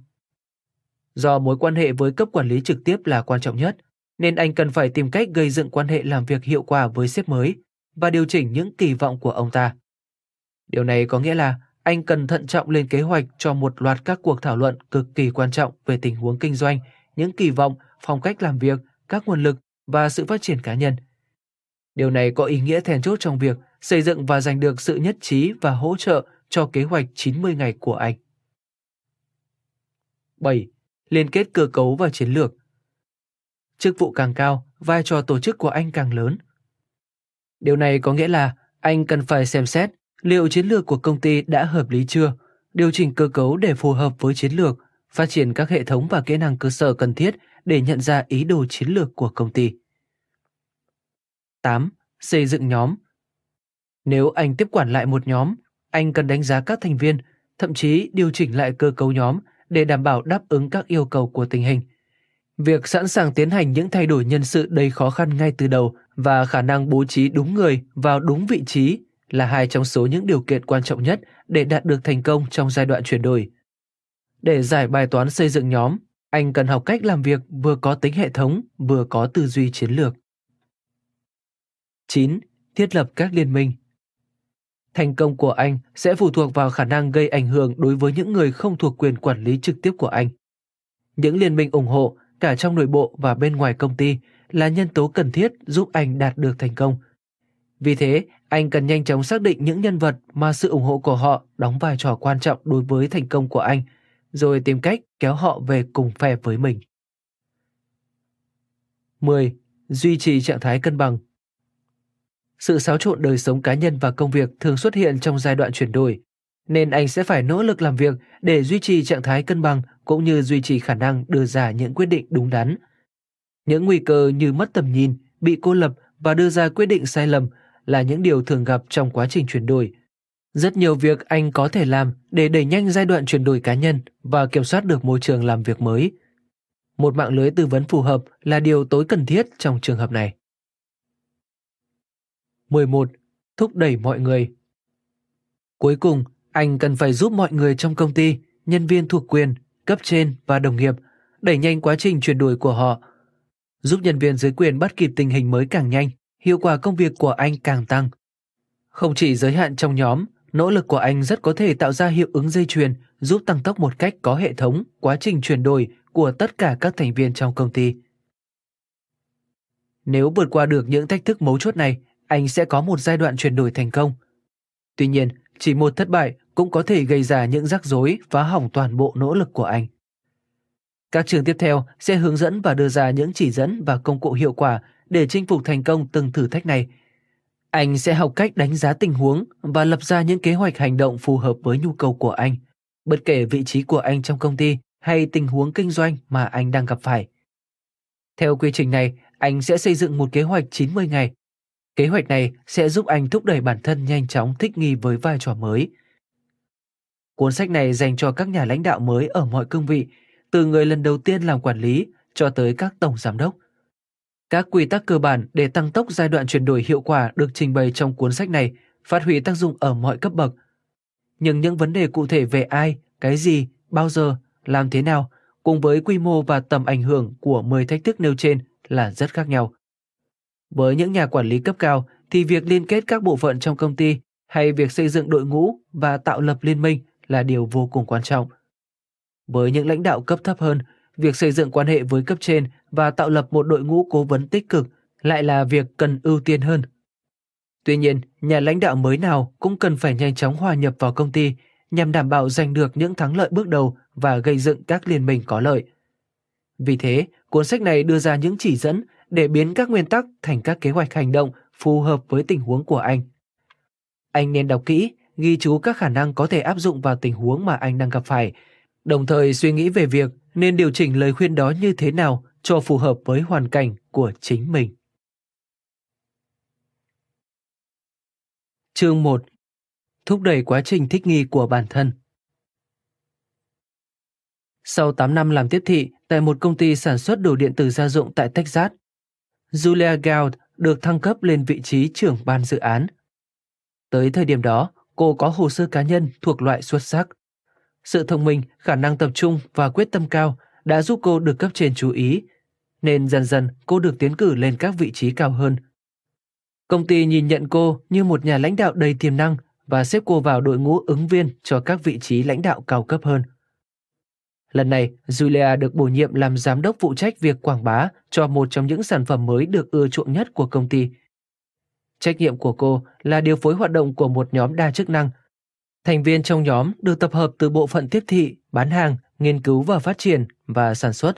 Do mối quan hệ với cấp quản lý trực tiếp là quan trọng nhất, nên anh cần phải tìm cách gây dựng quan hệ làm việc hiệu quả với sếp mới và điều chỉnh những kỳ vọng của ông ta. Điều này có nghĩa là anh cần thận trọng lên kế hoạch cho một loạt các cuộc thảo luận cực kỳ quan trọng về tình huống kinh doanh, những kỳ vọng, phong cách làm việc, các nguồn lực và sự phát triển cá nhân. Điều này có ý nghĩa then chốt trong việc xây dựng và giành được sự nhất trí và hỗ trợ cho kế hoạch 90 ngày của anh. 7. Liên kết cơ cấu và chiến lược. chức vụ càng cao, vai trò tổ chức của anh càng lớn. Điều này có nghĩa là anh cần phải xem xét liệu chiến lược của công ty đã hợp lý chưa, điều chỉnh cơ cấu để phù hợp với chiến lược, phát triển các hệ thống và kỹ năng cơ sở cần thiết để nhận ra ý đồ chiến lược của công ty. 8. Xây dựng nhóm Nếu anh tiếp quản lại một nhóm, anh cần đánh giá các thành viên, thậm chí điều chỉnh lại cơ cấu nhóm để đảm bảo đáp ứng các yêu cầu của tình hình. Việc sẵn sàng tiến hành những thay đổi nhân sự đầy khó khăn ngay từ đầu và khả năng bố trí đúng người vào đúng vị trí là hai trong số những điều kiện quan trọng nhất để đạt được thành công trong giai đoạn chuyển đổi. Để giải bài toán xây dựng nhóm, anh cần học cách làm việc vừa có tính hệ thống, vừa có tư duy chiến lược. 9. Thiết lập các liên minh Thành công của anh sẽ phụ thuộc vào khả năng gây ảnh hưởng đối với những người không thuộc quyền quản lý trực tiếp của anh. Những liên minh ủng hộ cả trong nội bộ và bên ngoài công ty là nhân tố cần thiết giúp anh đạt được thành công. Vì thế, anh cần nhanh chóng xác định những nhân vật mà sự ủng hộ của họ đóng vai trò quan trọng đối với thành công của anh, rồi tìm cách kéo họ về cùng phe với mình. 10. Duy trì trạng thái cân bằng Sự xáo trộn đời sống cá nhân và công việc thường xuất hiện trong giai đoạn chuyển đổi, nên anh sẽ phải nỗ lực làm việc để duy trì trạng thái cân bằng cũng như duy trì khả năng đưa ra những quyết định đúng đắn. Những nguy cơ như mất tầm nhìn, bị cô lập và đưa ra quyết định sai lầm là những điều thường gặp trong quá trình chuyển đổi. Rất nhiều việc anh có thể làm để đẩy nhanh giai đoạn chuyển đổi cá nhân và kiểm soát được môi trường làm việc mới. Một mạng lưới tư vấn phù hợp là điều tối cần thiết trong trường hợp này. 11. Thúc đẩy mọi người Cuối cùng, anh cần phải giúp mọi người trong công ty, nhân viên thuộc quyền, cấp trên và đồng nghiệp đẩy nhanh quá trình chuyển đổi của họ. Giúp nhân viên dưới quyền bắt kịp tình hình mới càng nhanh, hiệu quả công việc của anh càng tăng. Không chỉ giới hạn trong nhóm, nỗ lực của anh rất có thể tạo ra hiệu ứng dây chuyền giúp tăng tốc một cách có hệ thống quá trình chuyển đổi của tất cả các thành viên trong công ty. Nếu vượt qua được những thách thức mấu chốt này, anh sẽ có một giai đoạn chuyển đổi thành công. Tuy nhiên, chỉ một thất bại cũng có thể gây ra những rắc rối phá hỏng toàn bộ nỗ lực của anh. Các trường tiếp theo sẽ hướng dẫn và đưa ra những chỉ dẫn và công cụ hiệu quả để chinh phục thành công từng thử thách này. Anh sẽ học cách đánh giá tình huống và lập ra những kế hoạch hành động phù hợp với nhu cầu của anh, bất kể vị trí của anh trong công ty hay tình huống kinh doanh mà anh đang gặp phải. Theo quy trình này, anh sẽ xây dựng một kế hoạch 90 ngày. Kế hoạch này sẽ giúp anh thúc đẩy bản thân nhanh chóng thích nghi với vai trò mới. Cuốn sách này dành cho các nhà lãnh đạo mới ở mọi cương vị, từ người lần đầu tiên làm quản lý cho tới các tổng giám đốc – các quy tắc cơ bản để tăng tốc giai đoạn chuyển đổi hiệu quả được trình bày trong cuốn sách này phát huy tác dụng ở mọi cấp bậc. Nhưng những vấn đề cụ thể về ai, cái gì, bao giờ, làm thế nào cùng với quy mô và tầm ảnh hưởng của 10 thách thức nêu trên là rất khác nhau. Với những nhà quản lý cấp cao thì việc liên kết các bộ phận trong công ty hay việc xây dựng đội ngũ và tạo lập liên minh là điều vô cùng quan trọng. Với những lãnh đạo cấp thấp hơn việc xây dựng quan hệ với cấp trên và tạo lập một đội ngũ cố vấn tích cực lại là việc cần ưu tiên hơn. Tuy nhiên, nhà lãnh đạo mới nào cũng cần phải nhanh chóng hòa nhập vào công ty nhằm đảm bảo giành được những thắng lợi bước đầu và gây dựng các liên minh có lợi. Vì thế, cuốn sách này đưa ra những chỉ dẫn để biến các nguyên tắc thành các kế hoạch hành động phù hợp với tình huống của anh. Anh nên đọc kỹ, ghi chú các khả năng có thể áp dụng vào tình huống mà anh đang gặp phải, đồng thời suy nghĩ về việc nên điều chỉnh lời khuyên đó như thế nào cho phù hợp với hoàn cảnh của chính mình. Chương 1. Thúc đẩy quá trình thích nghi của bản thân. Sau 8 năm làm tiếp thị tại một công ty sản xuất đồ điện tử gia dụng tại Texas, Julia Gould được thăng cấp lên vị trí trưởng ban dự án. Tới thời điểm đó, cô có hồ sơ cá nhân thuộc loại xuất sắc. Sự thông minh, khả năng tập trung và quyết tâm cao đã giúp cô được cấp trên chú ý, nên dần dần cô được tiến cử lên các vị trí cao hơn. Công ty nhìn nhận cô như một nhà lãnh đạo đầy tiềm năng và xếp cô vào đội ngũ ứng viên cho các vị trí lãnh đạo cao cấp hơn. Lần này, Julia được bổ nhiệm làm giám đốc phụ trách việc quảng bá cho một trong những sản phẩm mới được ưa chuộng nhất của công ty. Trách nhiệm của cô là điều phối hoạt động của một nhóm đa chức năng Thành viên trong nhóm được tập hợp từ bộ phận tiếp thị, bán hàng, nghiên cứu và phát triển và sản xuất.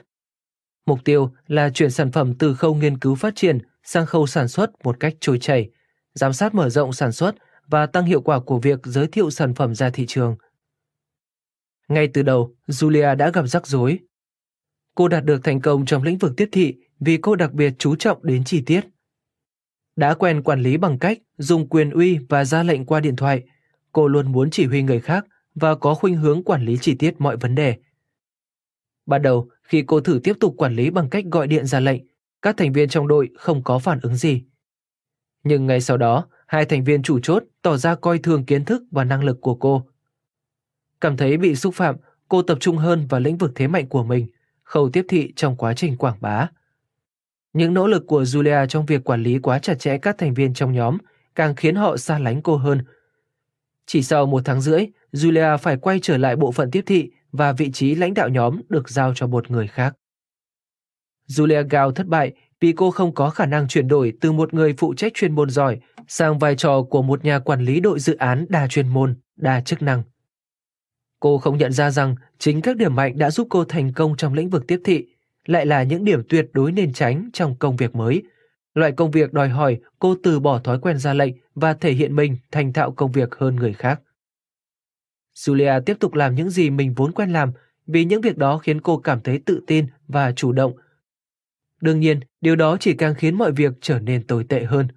Mục tiêu là chuyển sản phẩm từ khâu nghiên cứu phát triển sang khâu sản xuất một cách trôi chảy, giám sát mở rộng sản xuất và tăng hiệu quả của việc giới thiệu sản phẩm ra thị trường. Ngay từ đầu, Julia đã gặp rắc rối. Cô đạt được thành công trong lĩnh vực tiếp thị vì cô đặc biệt chú trọng đến chi tiết. Đã quen quản lý bằng cách dùng quyền uy và ra lệnh qua điện thoại, cô luôn muốn chỉ huy người khác và có khuynh hướng quản lý chi tiết mọi vấn đề. Ban đầu, khi cô thử tiếp tục quản lý bằng cách gọi điện ra lệnh, các thành viên trong đội không có phản ứng gì. Nhưng ngay sau đó, hai thành viên chủ chốt tỏ ra coi thường kiến thức và năng lực của cô. Cảm thấy bị xúc phạm, cô tập trung hơn vào lĩnh vực thế mạnh của mình, khâu tiếp thị trong quá trình quảng bá. Những nỗ lực của Julia trong việc quản lý quá chặt chẽ các thành viên trong nhóm càng khiến họ xa lánh cô hơn. Chỉ sau một tháng rưỡi, Julia phải quay trở lại bộ phận tiếp thị và vị trí lãnh đạo nhóm được giao cho một người khác. Julia Gao thất bại vì cô không có khả năng chuyển đổi từ một người phụ trách chuyên môn giỏi sang vai trò của một nhà quản lý đội dự án đa chuyên môn, đa chức năng. Cô không nhận ra rằng chính các điểm mạnh đã giúp cô thành công trong lĩnh vực tiếp thị lại là những điểm tuyệt đối nên tránh trong công việc mới. Loại công việc đòi hỏi cô từ bỏ thói quen ra lệnh và thể hiện mình thành thạo công việc hơn người khác. Julia tiếp tục làm những gì mình vốn quen làm vì những việc đó khiến cô cảm thấy tự tin và chủ động. Đương nhiên, điều đó chỉ càng khiến mọi việc trở nên tồi tệ hơn.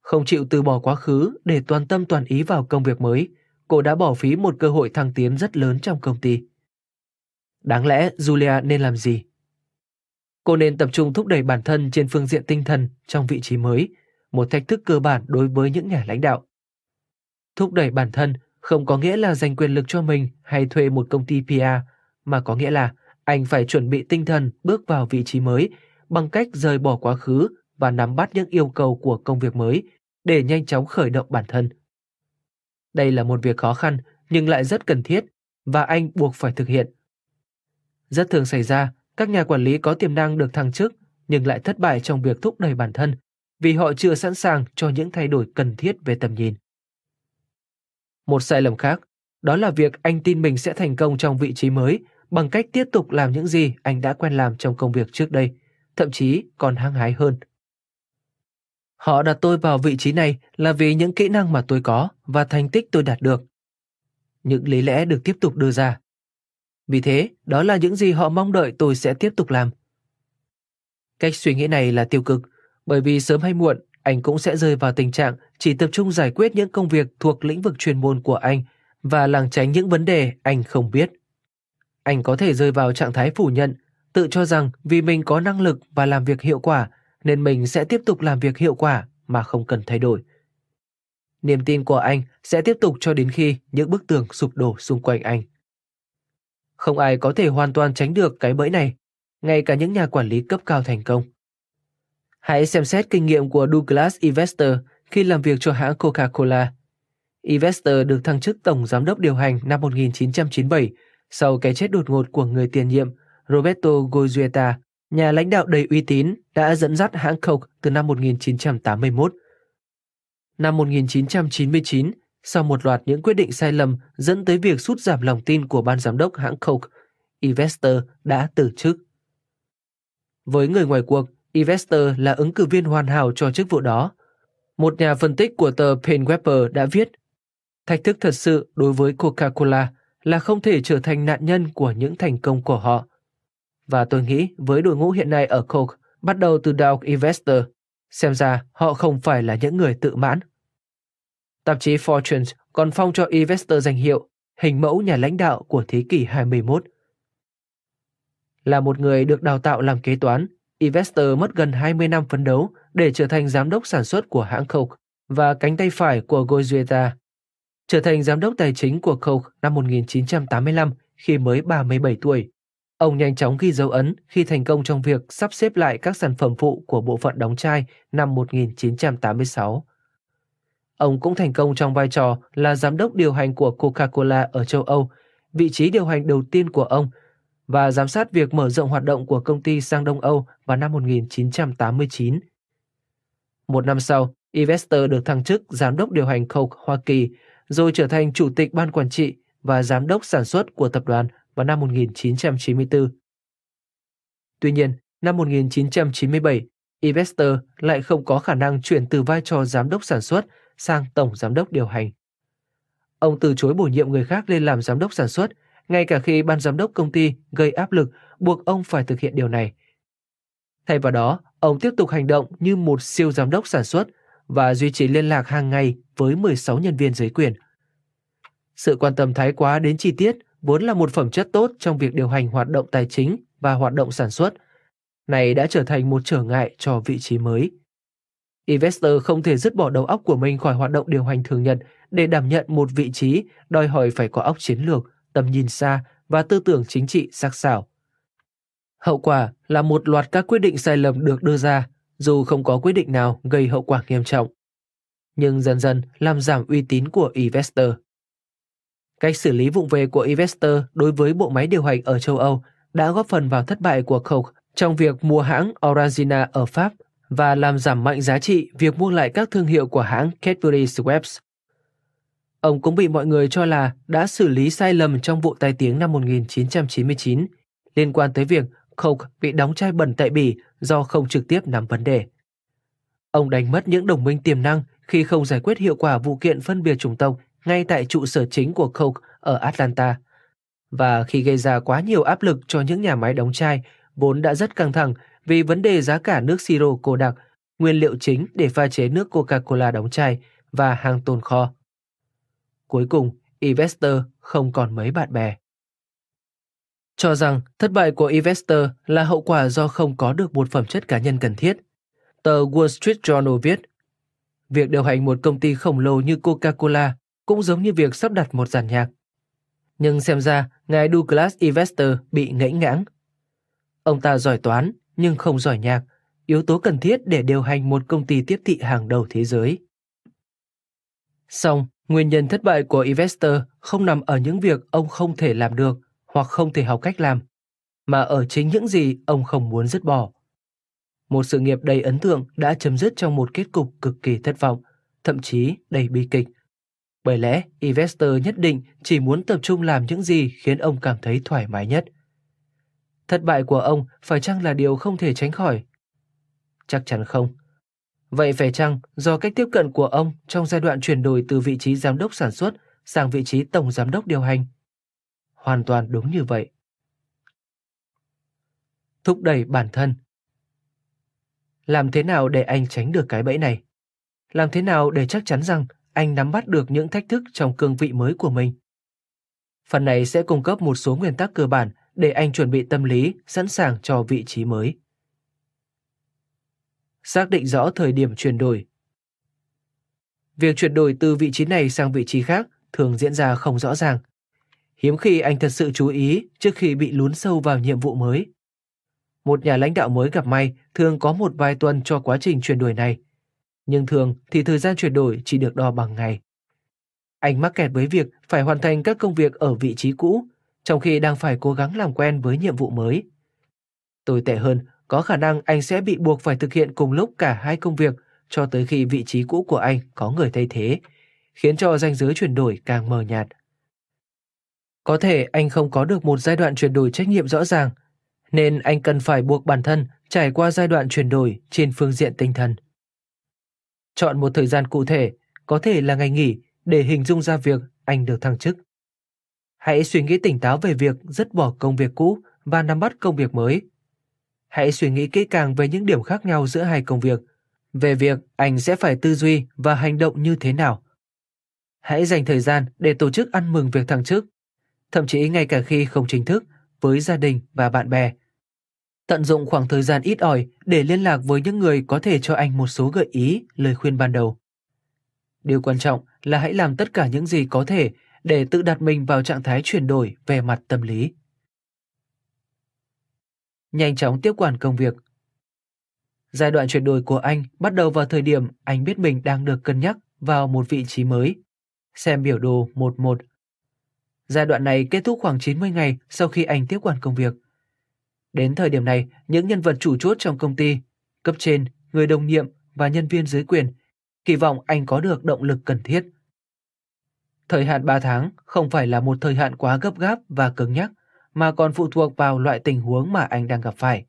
Không chịu từ bỏ quá khứ để toàn tâm toàn ý vào công việc mới, cô đã bỏ phí một cơ hội thăng tiến rất lớn trong công ty. Đáng lẽ Julia nên làm gì? Cô nên tập trung thúc đẩy bản thân trên phương diện tinh thần trong vị trí mới, một thách thức cơ bản đối với những nhà lãnh đạo. Thúc đẩy bản thân không có nghĩa là dành quyền lực cho mình hay thuê một công ty PR, mà có nghĩa là anh phải chuẩn bị tinh thần bước vào vị trí mới bằng cách rời bỏ quá khứ và nắm bắt những yêu cầu của công việc mới để nhanh chóng khởi động bản thân. Đây là một việc khó khăn nhưng lại rất cần thiết và anh buộc phải thực hiện. Rất thường xảy ra, các nhà quản lý có tiềm năng được thăng chức nhưng lại thất bại trong việc thúc đẩy bản thân vì họ chưa sẵn sàng cho những thay đổi cần thiết về tầm nhìn. Một sai lầm khác, đó là việc anh tin mình sẽ thành công trong vị trí mới bằng cách tiếp tục làm những gì anh đã quen làm trong công việc trước đây, thậm chí còn hăng hái hơn. Họ đặt tôi vào vị trí này là vì những kỹ năng mà tôi có và thành tích tôi đạt được. Những lý lẽ được tiếp tục đưa ra. Vì thế, đó là những gì họ mong đợi tôi sẽ tiếp tục làm. Cách suy nghĩ này là tiêu cực, bởi vì sớm hay muộn, anh cũng sẽ rơi vào tình trạng chỉ tập trung giải quyết những công việc thuộc lĩnh vực chuyên môn của anh và lảng tránh những vấn đề anh không biết. Anh có thể rơi vào trạng thái phủ nhận, tự cho rằng vì mình có năng lực và làm việc hiệu quả nên mình sẽ tiếp tục làm việc hiệu quả mà không cần thay đổi. Niềm tin của anh sẽ tiếp tục cho đến khi những bức tường sụp đổ xung quanh anh. Không ai có thể hoàn toàn tránh được cái bẫy này, ngay cả những nhà quản lý cấp cao thành công. Hãy xem xét kinh nghiệm của Douglas Investor khi làm việc cho hãng Coca-Cola. Investor được thăng chức tổng giám đốc điều hành năm 1997 sau cái chết đột ngột của người tiền nhiệm Roberto Goizueta, nhà lãnh đạo đầy uy tín đã dẫn dắt hãng Coke từ năm 1981. Năm 1999, sau một loạt những quyết định sai lầm dẫn tới việc sút giảm lòng tin của ban giám đốc hãng Coke, Investor đã từ chức. Với người ngoài cuộc, Investor là ứng cử viên hoàn hảo cho chức vụ đó. Một nhà phân tích của tờ PenWebber đã viết, thách thức thật sự đối với Coca-Cola là không thể trở thành nạn nhân của những thành công của họ. Và tôi nghĩ với đội ngũ hiện nay ở Coke, bắt đầu từ Dow Investor, xem ra họ không phải là những người tự mãn. Tạp chí Fortune còn phong cho Investor danh hiệu hình mẫu nhà lãnh đạo của thế kỷ 21. Là một người được đào tạo làm kế toán, Investor mất gần 20 năm phấn đấu để trở thành giám đốc sản xuất của hãng Coke và cánh tay phải của Goizueta. Trở thành giám đốc tài chính của Coke năm 1985 khi mới 37 tuổi. Ông nhanh chóng ghi dấu ấn khi thành công trong việc sắp xếp lại các sản phẩm phụ của bộ phận đóng chai năm 1986. Ông cũng thành công trong vai trò là giám đốc điều hành của Coca-Cola ở châu Âu, vị trí điều hành đầu tiên của ông và giám sát việc mở rộng hoạt động của công ty sang Đông Âu vào năm 1989. Một năm sau, Investor được thăng chức giám đốc điều hành Coke Hoa Kỳ, rồi trở thành chủ tịch ban quản trị và giám đốc sản xuất của tập đoàn vào năm 1994. Tuy nhiên, năm 1997, Investor lại không có khả năng chuyển từ vai trò giám đốc sản xuất sang tổng giám đốc điều hành. Ông từ chối bổ nhiệm người khác lên làm giám đốc sản xuất, ngay cả khi ban giám đốc công ty gây áp lực buộc ông phải thực hiện điều này. Thay vào đó, ông tiếp tục hành động như một siêu giám đốc sản xuất và duy trì liên lạc hàng ngày với 16 nhân viên dưới quyền. Sự quan tâm thái quá đến chi tiết vốn là một phẩm chất tốt trong việc điều hành hoạt động tài chính và hoạt động sản xuất, này đã trở thành một trở ngại cho vị trí mới. Investor không thể dứt bỏ đầu óc của mình khỏi hoạt động điều hành thường nhật để đảm nhận một vị trí đòi hỏi phải có óc chiến lược, tầm nhìn xa và tư tưởng chính trị sắc sảo. Hậu quả là một loạt các quyết định sai lầm được đưa ra, dù không có quyết định nào gây hậu quả nghiêm trọng. Nhưng dần dần làm giảm uy tín của investor. Cách xử lý vụng về của investor đối với bộ máy điều hành ở châu Âu đã góp phần vào thất bại của Koch trong việc mua hãng Orangina ở Pháp và làm giảm mạnh giá trị việc mua lại các thương hiệu của hãng Cadbury Schweppes. Ông cũng bị mọi người cho là đã xử lý sai lầm trong vụ tai tiếng năm 1999 liên quan tới việc Coke bị đóng chai bẩn tại Bỉ do không trực tiếp nắm vấn đề. Ông đánh mất những đồng minh tiềm năng khi không giải quyết hiệu quả vụ kiện phân biệt chủng tộc ngay tại trụ sở chính của Coke ở Atlanta, và khi gây ra quá nhiều áp lực cho những nhà máy đóng chai vốn đã rất căng thẳng vì vấn đề giá cả nước siro cô đặc, nguyên liệu chính để pha chế nước Coca-Cola đóng chai và hàng tồn kho. Cuối cùng, investor không còn mấy bạn bè. Cho rằng thất bại của investor là hậu quả do không có được một phẩm chất cá nhân cần thiết. Tờ Wall Street Journal viết, việc điều hành một công ty khổng lồ như Coca-Cola cũng giống như việc sắp đặt một dàn nhạc. Nhưng xem ra, ngài Douglas Investor bị ngẫy ngãng. Ông ta giỏi toán, nhưng không giỏi nhạc, yếu tố cần thiết để điều hành một công ty tiếp thị hàng đầu thế giới. Song, nguyên nhân thất bại của investor không nằm ở những việc ông không thể làm được hoặc không thể học cách làm, mà ở chính những gì ông không muốn dứt bỏ. Một sự nghiệp đầy ấn tượng đã chấm dứt trong một kết cục cực kỳ thất vọng, thậm chí đầy bi kịch. Bởi lẽ, investor nhất định chỉ muốn tập trung làm những gì khiến ông cảm thấy thoải mái nhất – Thất bại của ông phải chăng là điều không thể tránh khỏi? Chắc chắn không. Vậy phải chăng do cách tiếp cận của ông trong giai đoạn chuyển đổi từ vị trí giám đốc sản xuất sang vị trí tổng giám đốc điều hành? Hoàn toàn đúng như vậy. Thúc đẩy bản thân Làm thế nào để anh tránh được cái bẫy này? Làm thế nào để chắc chắn rằng anh nắm bắt được những thách thức trong cương vị mới của mình? Phần này sẽ cung cấp một số nguyên tắc cơ bản để anh chuẩn bị tâm lý, sẵn sàng cho vị trí mới. Xác định rõ thời điểm chuyển đổi. Việc chuyển đổi từ vị trí này sang vị trí khác thường diễn ra không rõ ràng. Hiếm khi anh thật sự chú ý trước khi bị lún sâu vào nhiệm vụ mới. Một nhà lãnh đạo mới gặp may thường có một vài tuần cho quá trình chuyển đổi này. Nhưng thường thì thời gian chuyển đổi chỉ được đo bằng ngày. Anh mắc kẹt với việc phải hoàn thành các công việc ở vị trí cũ trong khi đang phải cố gắng làm quen với nhiệm vụ mới. Tồi tệ hơn, có khả năng anh sẽ bị buộc phải thực hiện cùng lúc cả hai công việc cho tới khi vị trí cũ của anh có người thay thế, khiến cho ranh giới chuyển đổi càng mờ nhạt. Có thể anh không có được một giai đoạn chuyển đổi trách nhiệm rõ ràng, nên anh cần phải buộc bản thân trải qua giai đoạn chuyển đổi trên phương diện tinh thần. Chọn một thời gian cụ thể, có thể là ngày nghỉ, để hình dung ra việc anh được thăng chức. Hãy suy nghĩ tỉnh táo về việc dứt bỏ công việc cũ và nắm bắt công việc mới. Hãy suy nghĩ kỹ càng về những điểm khác nhau giữa hai công việc, về việc anh sẽ phải tư duy và hành động như thế nào. Hãy dành thời gian để tổ chức ăn mừng việc thăng chức, thậm chí ngay cả khi không chính thức, với gia đình và bạn bè. Tận dụng khoảng thời gian ít ỏi để liên lạc với những người có thể cho anh một số gợi ý, lời khuyên ban đầu. Điều quan trọng là hãy làm tất cả những gì có thể để tự đặt mình vào trạng thái chuyển đổi về mặt tâm lý. Nhanh chóng tiếp quản công việc. Giai đoạn chuyển đổi của anh bắt đầu vào thời điểm anh biết mình đang được cân nhắc vào một vị trí mới. Xem biểu đồ 11. Giai đoạn này kết thúc khoảng 90 ngày sau khi anh tiếp quản công việc. Đến thời điểm này, những nhân vật chủ chốt trong công ty, cấp trên, người đồng nhiệm và nhân viên dưới quyền kỳ vọng anh có được động lực cần thiết Thời hạn 3 tháng không phải là một thời hạn quá gấp gáp và cứng nhắc, mà còn phụ thuộc vào loại tình huống mà anh đang gặp phải.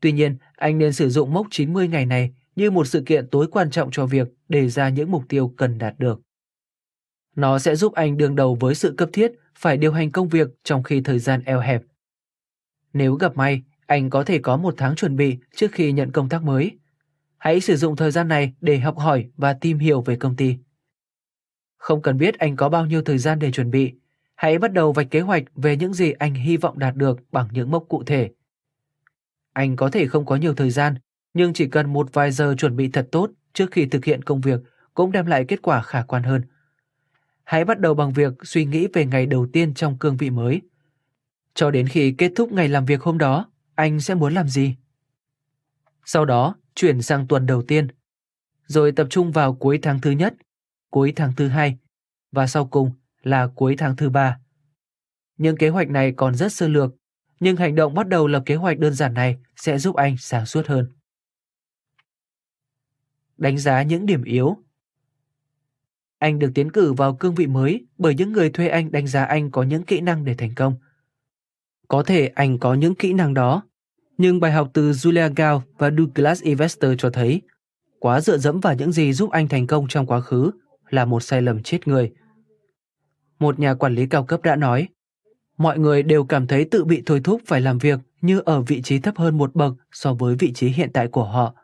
Tuy nhiên, anh nên sử dụng mốc 90 ngày này như một sự kiện tối quan trọng cho việc đề ra những mục tiêu cần đạt được. Nó sẽ giúp anh đương đầu với sự cấp thiết phải điều hành công việc trong khi thời gian eo hẹp. Nếu gặp may, anh có thể có một tháng chuẩn bị trước khi nhận công tác mới. Hãy sử dụng thời gian này để học hỏi và tìm hiểu về công ty. Không cần biết anh có bao nhiêu thời gian để chuẩn bị, hãy bắt đầu vạch kế hoạch về những gì anh hy vọng đạt được bằng những mốc cụ thể. Anh có thể không có nhiều thời gian, nhưng chỉ cần một vài giờ chuẩn bị thật tốt trước khi thực hiện công việc cũng đem lại kết quả khả quan hơn. Hãy bắt đầu bằng việc suy nghĩ về ngày đầu tiên trong cương vị mới. Cho đến khi kết thúc ngày làm việc hôm đó, anh sẽ muốn làm gì? Sau đó, chuyển sang tuần đầu tiên, rồi tập trung vào cuối tháng thứ nhất, cuối tháng thứ hai và sau cùng là cuối tháng thứ ba. Những kế hoạch này còn rất sơ lược, nhưng hành động bắt đầu lập kế hoạch đơn giản này sẽ giúp anh sáng suốt hơn. Đánh giá những điểm yếu Anh được tiến cử vào cương vị mới bởi những người thuê anh đánh giá anh có những kỹ năng để thành công. Có thể anh có những kỹ năng đó, nhưng bài học từ Julia Gao và Douglas Investor cho thấy quá dựa dẫm vào những gì giúp anh thành công trong quá khứ là một sai lầm chết người. Một nhà quản lý cao cấp đã nói, mọi người đều cảm thấy tự bị thôi thúc phải làm việc như ở vị trí thấp hơn một bậc so với vị trí hiện tại của họ.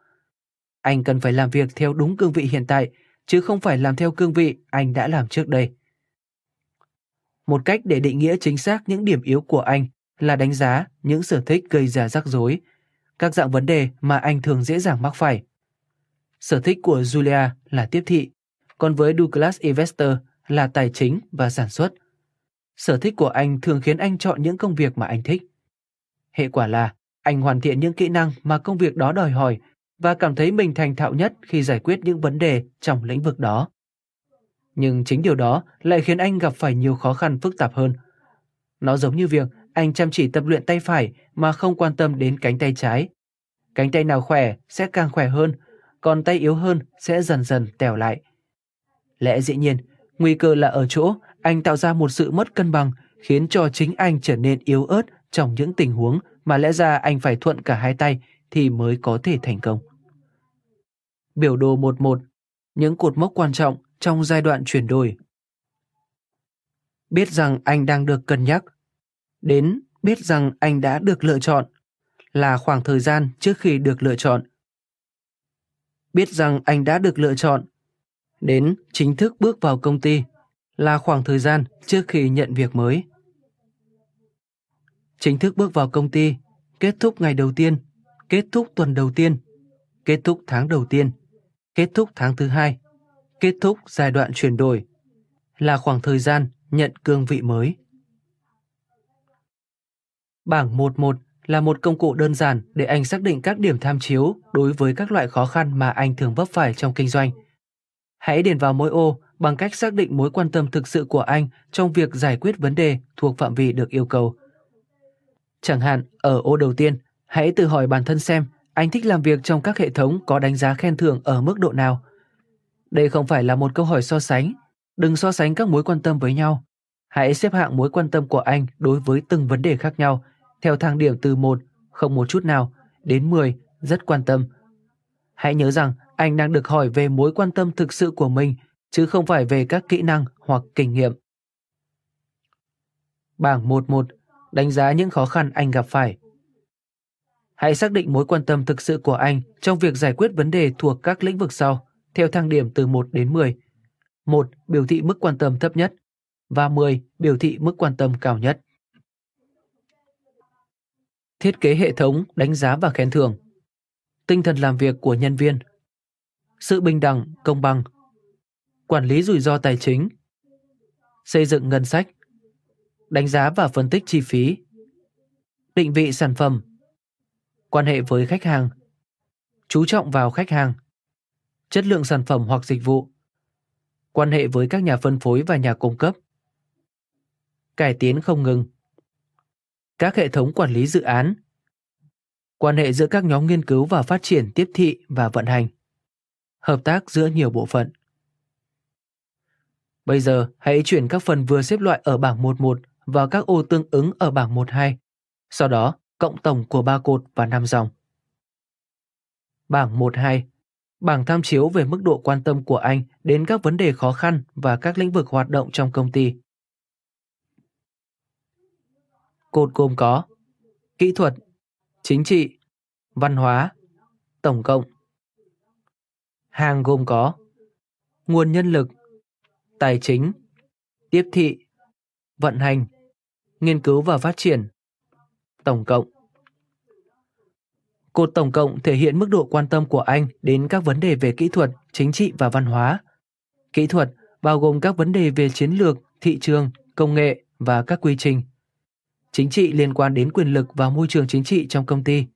Anh cần phải làm việc theo đúng cương vị hiện tại, chứ không phải làm theo cương vị anh đã làm trước đây. Một cách để định nghĩa chính xác những điểm yếu của anh là đánh giá những sở thích gây ra rắc rối, các dạng vấn đề mà anh thường dễ dàng mắc phải. Sở thích của Julia là tiếp thị, còn với Douglas Investor là tài chính và sản xuất. Sở thích của anh thường khiến anh chọn những công việc mà anh thích. Hệ quả là anh hoàn thiện những kỹ năng mà công việc đó đòi hỏi và cảm thấy mình thành thạo nhất khi giải quyết những vấn đề trong lĩnh vực đó. Nhưng chính điều đó lại khiến anh gặp phải nhiều khó khăn phức tạp hơn. Nó giống như việc anh chăm chỉ tập luyện tay phải mà không quan tâm đến cánh tay trái. Cánh tay nào khỏe sẽ càng khỏe hơn, còn tay yếu hơn sẽ dần dần tèo lại. Lẽ dĩ nhiên, nguy cơ là ở chỗ anh tạo ra một sự mất cân bằng khiến cho chính anh trở nên yếu ớt trong những tình huống mà lẽ ra anh phải thuận cả hai tay thì mới có thể thành công. Biểu đồ 11. Những cột mốc quan trọng trong giai đoạn chuyển đổi. Biết rằng anh đang được cân nhắc. Đến biết rằng anh đã được lựa chọn là khoảng thời gian trước khi được lựa chọn. Biết rằng anh đã được lựa chọn đến chính thức bước vào công ty là khoảng thời gian trước khi nhận việc mới. Chính thức bước vào công ty, kết thúc ngày đầu tiên, kết thúc tuần đầu tiên, kết thúc tháng đầu tiên, kết thúc tháng thứ hai, kết thúc giai đoạn chuyển đổi, là khoảng thời gian nhận cương vị mới. Bảng 11 là một công cụ đơn giản để anh xác định các điểm tham chiếu đối với các loại khó khăn mà anh thường vấp phải trong kinh doanh. Hãy điền vào mỗi ô bằng cách xác định mối quan tâm thực sự của anh trong việc giải quyết vấn đề thuộc phạm vi được yêu cầu. Chẳng hạn, ở ô đầu tiên, hãy tự hỏi bản thân xem anh thích làm việc trong các hệ thống có đánh giá khen thưởng ở mức độ nào. Đây không phải là một câu hỏi so sánh, đừng so sánh các mối quan tâm với nhau. Hãy xếp hạng mối quan tâm của anh đối với từng vấn đề khác nhau, theo thang điểm từ 1, không một chút nào, đến 10, rất quan tâm. Hãy nhớ rằng anh đang được hỏi về mối quan tâm thực sự của mình, chứ không phải về các kỹ năng hoặc kinh nghiệm. Bảng 11 đánh giá những khó khăn anh gặp phải. Hãy xác định mối quan tâm thực sự của anh trong việc giải quyết vấn đề thuộc các lĩnh vực sau, theo thang điểm từ 1 đến 10. 1 biểu thị mức quan tâm thấp nhất và 10 biểu thị mức quan tâm cao nhất. Thiết kế hệ thống đánh giá và khen thưởng. Tinh thần làm việc của nhân viên. Sự bình đẳng, công bằng. Quản lý rủi ro tài chính. Xây dựng ngân sách. Đánh giá và phân tích chi phí, định vị sản phẩm, quan hệ với khách hàng, chú trọng vào khách hàng, chất lượng sản phẩm hoặc dịch vụ, quan hệ với các nhà phân phối và nhà cung cấp, cải tiến không ngừng, các hệ thống quản lý dự án, quan hệ giữa các nhóm nghiên cứu và phát triển tiếp thị và vận hành, hợp tác giữa nhiều bộ phận. Bây giờ hãy chuyển các phần vừa xếp loại ở bảng 11 vào các ô tương ứng ở bảng 1-2. Sau đó, cộng tổng của ba cột và năm dòng. Bảng 1.2 Bảng tham chiếu về mức độ quan tâm của anh đến các vấn đề khó khăn và các lĩnh vực hoạt động trong công ty. Cột gồm có Kỹ thuật, Chính trị, Văn hóa, Tổng cộng. Hàng gồm có Nguồn nhân lực, Tài chính, Tiếp thị, Vận hành, Nghiên cứu và phát triển, Tổng cộng. Cột tổng cộng thể hiện mức độ quan tâm của anh đến các vấn đề về kỹ thuật, chính trị và văn hóa. Kỹ thuật bao gồm các vấn đề về chiến lược, thị trường, công nghệ và các quy trình. Chính trị liên quan đến quyền lực và môi trường chính trị trong công ty.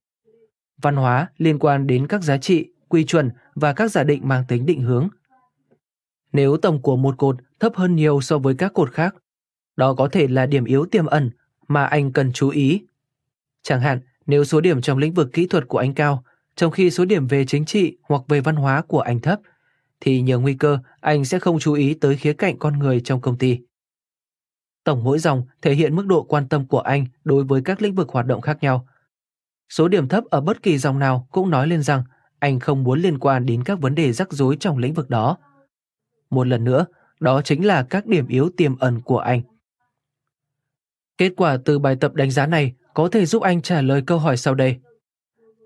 Văn hóa liên quan đến các giá trị, quy chuẩn và các giả định mang tính định hướng. Nếu tổng của một cột thấp hơn nhiều so với các cột khác, đó có thể là điểm yếu tiềm ẩn mà anh cần chú ý. Chẳng hạn, nếu số điểm trong lĩnh vực kỹ thuật của anh cao, trong khi số điểm về chính trị hoặc về văn hóa của anh thấp, thì nhiều nguy cơ anh sẽ không chú ý tới khía cạnh con người trong công ty. Tổng mỗi dòng thể hiện mức độ quan tâm của anh đối với các lĩnh vực hoạt động khác nhau. Số điểm thấp ở bất kỳ dòng nào cũng nói lên rằng anh không muốn liên quan đến các vấn đề rắc rối trong lĩnh vực đó. Một lần nữa, đó chính là các điểm yếu tiềm ẩn của anh. Kết quả từ bài tập đánh giá này có thể giúp anh trả lời câu hỏi sau đây.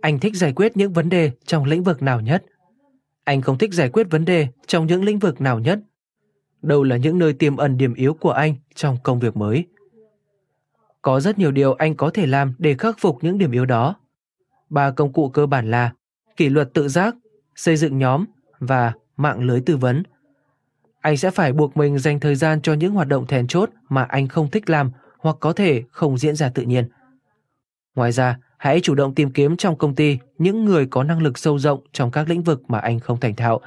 Anh thích giải quyết những vấn đề trong lĩnh vực nào nhất? Anh không thích giải quyết vấn đề trong những lĩnh vực nào nhất? Đâu là những nơi tiềm ẩn điểm yếu của anh trong công việc mới? Có rất nhiều điều anh có thể làm để khắc phục những điểm yếu đó. Ba công cụ cơ bản là kỷ luật tự giác, xây dựng nhóm và mạng lưới tư vấn. Anh sẽ phải buộc mình dành thời gian cho những hoạt động then chốt mà anh không thích làm hoặc có thể không diễn ra tự nhiên. Ngoài ra, hãy chủ động tìm kiếm trong công ty những người có năng lực sâu rộng trong các lĩnh vực mà anh không thành thạo.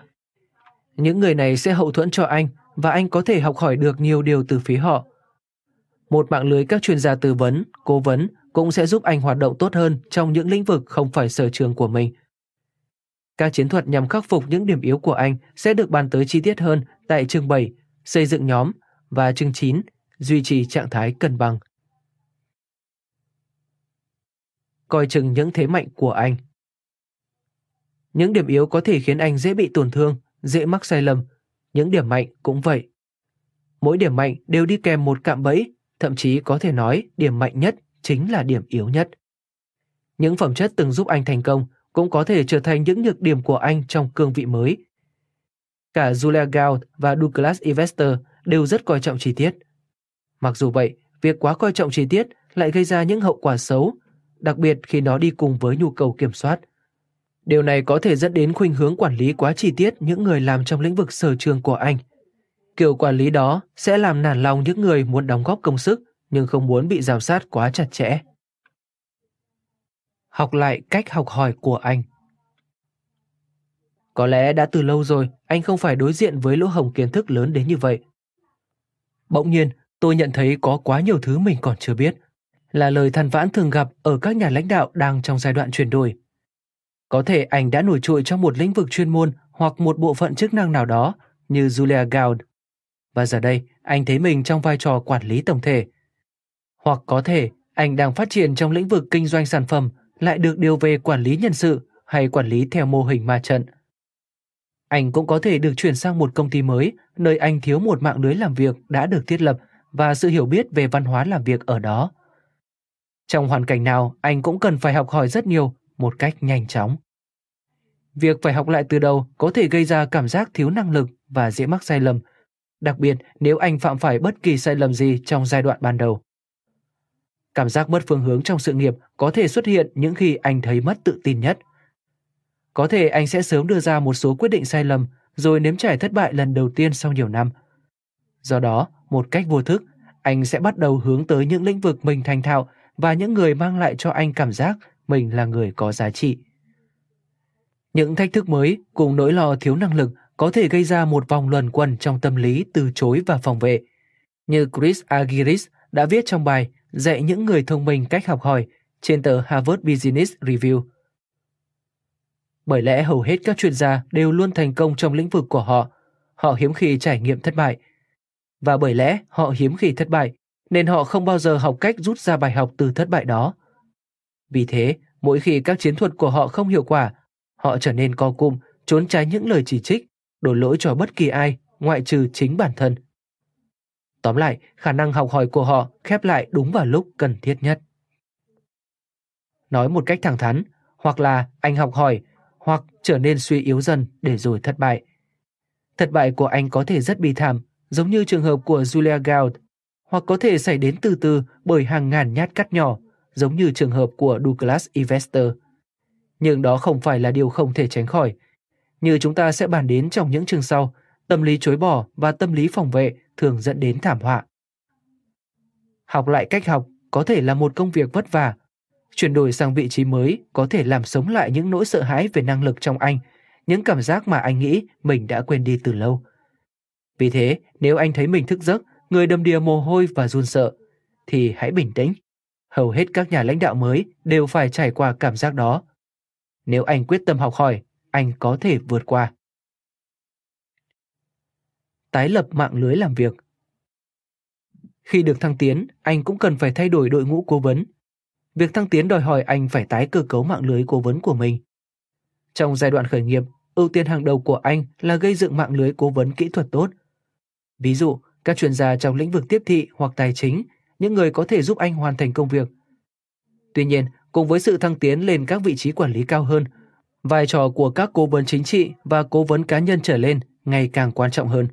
Những người này sẽ hậu thuẫn cho anh và anh có thể học hỏi được nhiều điều từ phía họ. Một mạng lưới các chuyên gia tư vấn, cố vấn cũng sẽ giúp anh hoạt động tốt hơn trong những lĩnh vực không phải sở trường của mình. Các chiến thuật nhằm khắc phục những điểm yếu của anh sẽ được bàn tới chi tiết hơn tại chương 7, xây dựng nhóm và chương 9, duy trì trạng thái cân bằng coi chừng những thế mạnh của anh. Những điểm yếu có thể khiến anh dễ bị tổn thương, dễ mắc sai lầm, những điểm mạnh cũng vậy. Mỗi điểm mạnh đều đi kèm một cạm bẫy, thậm chí có thể nói điểm mạnh nhất chính là điểm yếu nhất. Những phẩm chất từng giúp anh thành công cũng có thể trở thành những nhược điểm của anh trong cương vị mới. Cả Julia Gould và Douglas Investor đều rất coi trọng chi tiết. Mặc dù vậy, việc quá coi trọng chi tiết lại gây ra những hậu quả xấu đặc biệt khi nó đi cùng với nhu cầu kiểm soát. Điều này có thể dẫn đến khuynh hướng quản lý quá chi tiết những người làm trong lĩnh vực sở trường của anh. Kiểu quản lý đó sẽ làm nản lòng những người muốn đóng góp công sức nhưng không muốn bị giám sát quá chặt chẽ. Học lại cách học hỏi của anh Có lẽ đã từ lâu rồi anh không phải đối diện với lỗ hổng kiến thức lớn đến như vậy. Bỗng nhiên, tôi nhận thấy có quá nhiều thứ mình còn chưa biết – là lời than vãn thường gặp ở các nhà lãnh đạo đang trong giai đoạn chuyển đổi. Có thể anh đã nổi trội trong một lĩnh vực chuyên môn hoặc một bộ phận chức năng nào đó như Julia Gould. Và giờ đây, anh thấy mình trong vai trò quản lý tổng thể. Hoặc có thể anh đang phát triển trong lĩnh vực kinh doanh sản phẩm lại được điều về quản lý nhân sự hay quản lý theo mô hình ma trận. Anh cũng có thể được chuyển sang một công ty mới nơi anh thiếu một mạng lưới làm việc đã được thiết lập và sự hiểu biết về văn hóa làm việc ở đó. Trong hoàn cảnh nào, anh cũng cần phải học hỏi rất nhiều, một cách nhanh chóng. Việc phải học lại từ đầu có thể gây ra cảm giác thiếu năng lực và dễ mắc sai lầm, đặc biệt nếu anh phạm phải bất kỳ sai lầm gì trong giai đoạn ban đầu. Cảm giác mất phương hướng trong sự nghiệp có thể xuất hiện những khi anh thấy mất tự tin nhất. Có thể anh sẽ sớm đưa ra một số quyết định sai lầm rồi nếm trải thất bại lần đầu tiên sau nhiều năm. Do đó, một cách vô thức, anh sẽ bắt đầu hướng tới những lĩnh vực mình thành thạo và những người mang lại cho anh cảm giác mình là người có giá trị. Những thách thức mới cùng nỗi lo thiếu năng lực có thể gây ra một vòng luẩn quẩn trong tâm lý từ chối và phòng vệ. Như Chris Agiris đã viết trong bài Dạy những người thông minh cách học hỏi trên tờ Harvard Business Review. Bởi lẽ hầu hết các chuyên gia đều luôn thành công trong lĩnh vực của họ, họ hiếm khi trải nghiệm thất bại. Và bởi lẽ họ hiếm khi thất bại, nên họ không bao giờ học cách rút ra bài học từ thất bại đó. Vì thế, mỗi khi các chiến thuật của họ không hiệu quả, Họ trở nên co cụm, trốn tránh những lời chỉ trích, đổ lỗi cho bất kỳ ai, ngoại trừ chính bản thân. Tóm lại, khả năng học hỏi của họ khép lại đúng vào lúc cần thiết nhất. Nói một cách thẳng thắn, hoặc là anh học hỏi, hoặc trở nên suy yếu dần để rồi thất bại. Thất bại của anh có thể rất bi thảm, giống như trường hợp của Julia Gould, hoặc có thể xảy đến từ từ bởi hàng ngàn nhát cắt nhỏ, giống như trường hợp của Douglas Investor. Nhưng đó không phải là điều không thể tránh khỏi. Như chúng ta sẽ bàn đến trong những chương sau, tâm lý chối bỏ và tâm lý phòng vệ thường dẫn đến thảm họa. Học lại cách học có thể là một công việc vất vả. Chuyển đổi sang vị trí mới có thể làm sống lại những nỗi sợ hãi về năng lực trong anh, những cảm giác mà anh nghĩ mình đã quên đi từ lâu. Vì thế, nếu anh thấy mình thức giấc, người đầm đìa mồ hôi và run sợ, thì hãy bình tĩnh. Hầu hết các nhà lãnh đạo mới đều phải trải qua cảm giác đó. Nếu anh quyết tâm học hỏi, anh có thể vượt qua. Tái lập mạng lưới làm việc Khi được thăng tiến, anh cũng cần phải thay đổi đội ngũ cố vấn. Việc thăng tiến đòi hỏi anh phải tái cơ cấu mạng lưới cố vấn của mình. Trong giai đoạn khởi nghiệp, ưu tiên hàng đầu của anh là gây dựng mạng lưới cố vấn kỹ thuật tốt. Ví dụ, các chuyên gia trong lĩnh vực tiếp thị hoặc tài chính, những người có thể giúp anh hoàn thành công việc. Tuy nhiên, cùng với sự thăng tiến lên các vị trí quản lý cao hơn, vai trò của các cố vấn chính trị và cố vấn cá nhân trở lên ngày càng quan trọng hơn.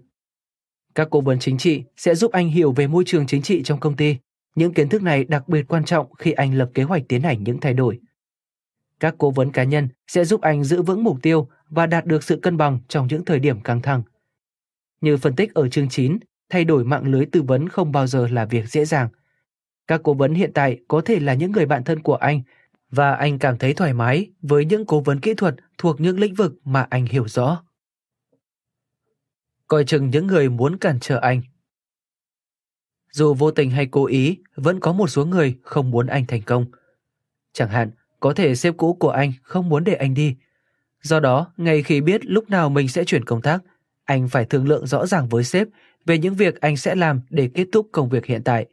Các cố vấn chính trị sẽ giúp anh hiểu về môi trường chính trị trong công ty. Những kiến thức này đặc biệt quan trọng khi anh lập kế hoạch tiến hành những thay đổi. Các cố vấn cá nhân sẽ giúp anh giữ vững mục tiêu và đạt được sự cân bằng trong những thời điểm căng thẳng. Như phân tích ở chương 9, thay đổi mạng lưới tư vấn không bao giờ là việc dễ dàng. Các cố vấn hiện tại có thể là những người bạn thân của anh và anh cảm thấy thoải mái với những cố vấn kỹ thuật thuộc những lĩnh vực mà anh hiểu rõ. Coi chừng những người muốn cản trở anh. Dù vô tình hay cố ý, vẫn có một số người không muốn anh thành công. Chẳng hạn, có thể sếp cũ của anh không muốn để anh đi. Do đó, ngay khi biết lúc nào mình sẽ chuyển công tác, anh phải thương lượng rõ ràng với sếp về những việc anh sẽ làm để kết thúc công việc hiện tại.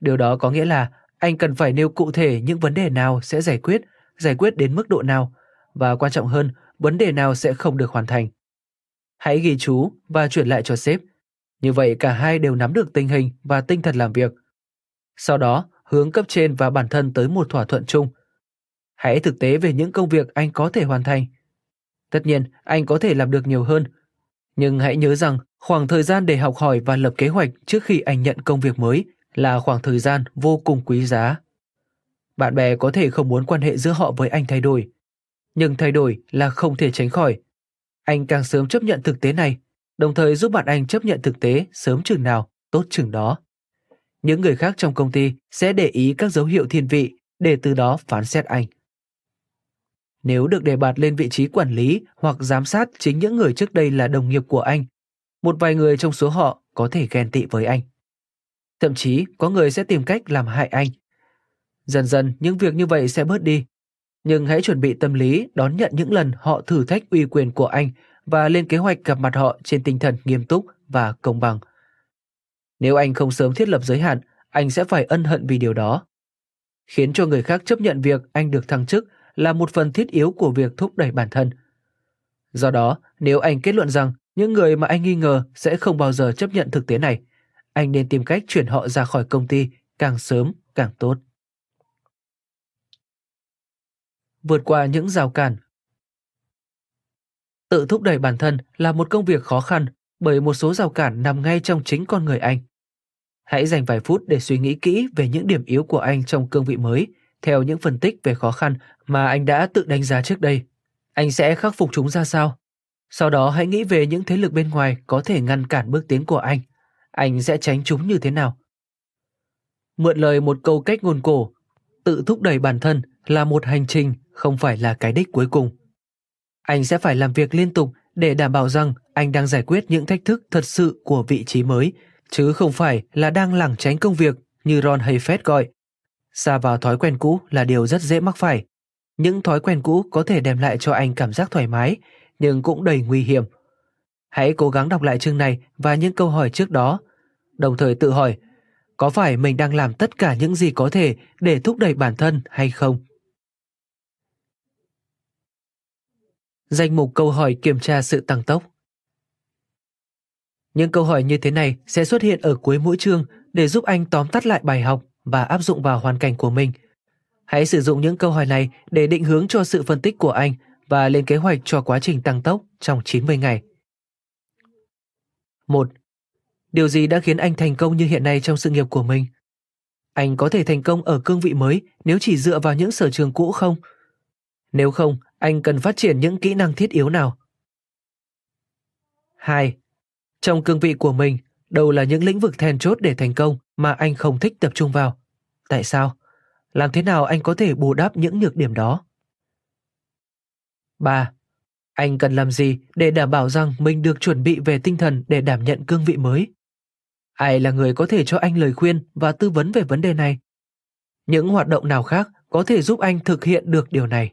Điều đó có nghĩa là anh cần phải nêu cụ thể những vấn đề nào sẽ giải quyết, giải quyết đến mức độ nào, và quan trọng hơn, vấn đề nào sẽ không được hoàn thành. Hãy ghi chú và chuyển lại cho sếp. Như vậy cả hai đều nắm được tình hình và tinh thần làm việc. Sau đó, hướng cấp trên và bản thân tới một thỏa thuận chung. Hãy thực tế về những công việc anh có thể hoàn thành. Tất nhiên, anh có thể làm được nhiều hơn. Nhưng hãy nhớ rằng khoảng thời gian để học hỏi và lập kế hoạch trước khi anh nhận công việc mới là khoảng thời gian vô cùng quý giá. Bạn bè có thể không muốn quan hệ giữa họ với anh thay đổi, nhưng thay đổi là không thể tránh khỏi. Anh càng sớm chấp nhận thực tế này, đồng thời giúp bạn anh chấp nhận thực tế sớm chừng nào, tốt chừng đó. Những người khác trong công ty sẽ để ý các dấu hiệu thiên vị để từ đó phán xét anh. Nếu được đề bạt lên vị trí quản lý hoặc giám sát chính những người trước đây là đồng nghiệp của anh, một vài người trong số họ có thể ghen tị với anh. Thậm chí có người sẽ tìm cách làm hại anh. Dần dần những việc như vậy sẽ bớt đi. Nhưng hãy chuẩn bị tâm lý đón nhận những lần họ thử thách uy quyền của anh và lên kế hoạch gặp mặt họ trên tinh thần nghiêm túc và công bằng. Nếu anh không sớm thiết lập giới hạn, anh sẽ phải ân hận vì điều đó. Khiến cho người khác chấp nhận việc anh được thăng chức là một phần thiết yếu của việc thúc đẩy bản thân. Do đó, nếu anh kết luận rằng những người mà anh nghi ngờ sẽ không bao giờ chấp nhận thực tế này, anh nên tìm cách chuyển họ ra khỏi công ty càng sớm càng tốt. Vượt qua những rào cản Tự thúc đẩy bản thân là một công việc khó khăn bởi một số rào cản nằm ngay trong chính con người anh. Hãy dành vài phút để suy nghĩ kỹ về những điểm yếu của anh trong cương vị mới, theo những phân tích về khó khăn mà anh đã tự đánh giá trước đây. Anh sẽ khắc phục chúng ra sao? Sau đó hãy nghĩ về những thế lực bên ngoài có thể ngăn cản bước tiến của anh anh sẽ tránh chúng như thế nào? Mượn lời một câu cách ngôn cổ, tự thúc đẩy bản thân là một hành trình, không phải là cái đích cuối cùng. Anh sẽ phải làm việc liên tục để đảm bảo rằng anh đang giải quyết những thách thức thật sự của vị trí mới, chứ không phải là đang lảng tránh công việc như Ron Hayford gọi. Xa vào thói quen cũ là điều rất dễ mắc phải. Những thói quen cũ có thể đem lại cho anh cảm giác thoải mái, nhưng cũng đầy nguy hiểm Hãy cố gắng đọc lại chương này và những câu hỏi trước đó, đồng thời tự hỏi, có phải mình đang làm tất cả những gì có thể để thúc đẩy bản thân hay không? Danh mục câu hỏi kiểm tra sự tăng tốc. Những câu hỏi như thế này sẽ xuất hiện ở cuối mỗi chương để giúp anh tóm tắt lại bài học và áp dụng vào hoàn cảnh của mình. Hãy sử dụng những câu hỏi này để định hướng cho sự phân tích của anh và lên kế hoạch cho quá trình tăng tốc trong 90 ngày. 1. Điều gì đã khiến anh thành công như hiện nay trong sự nghiệp của mình? Anh có thể thành công ở cương vị mới nếu chỉ dựa vào những sở trường cũ không? Nếu không, anh cần phát triển những kỹ năng thiết yếu nào? 2. Trong cương vị của mình, đâu là những lĩnh vực then chốt để thành công mà anh không thích tập trung vào? Tại sao? Làm thế nào anh có thể bù đắp những nhược điểm đó? 3. Anh cần làm gì để đảm bảo rằng mình được chuẩn bị về tinh thần để đảm nhận cương vị mới? Ai là người có thể cho anh lời khuyên và tư vấn về vấn đề này? Những hoạt động nào khác có thể giúp anh thực hiện được điều này?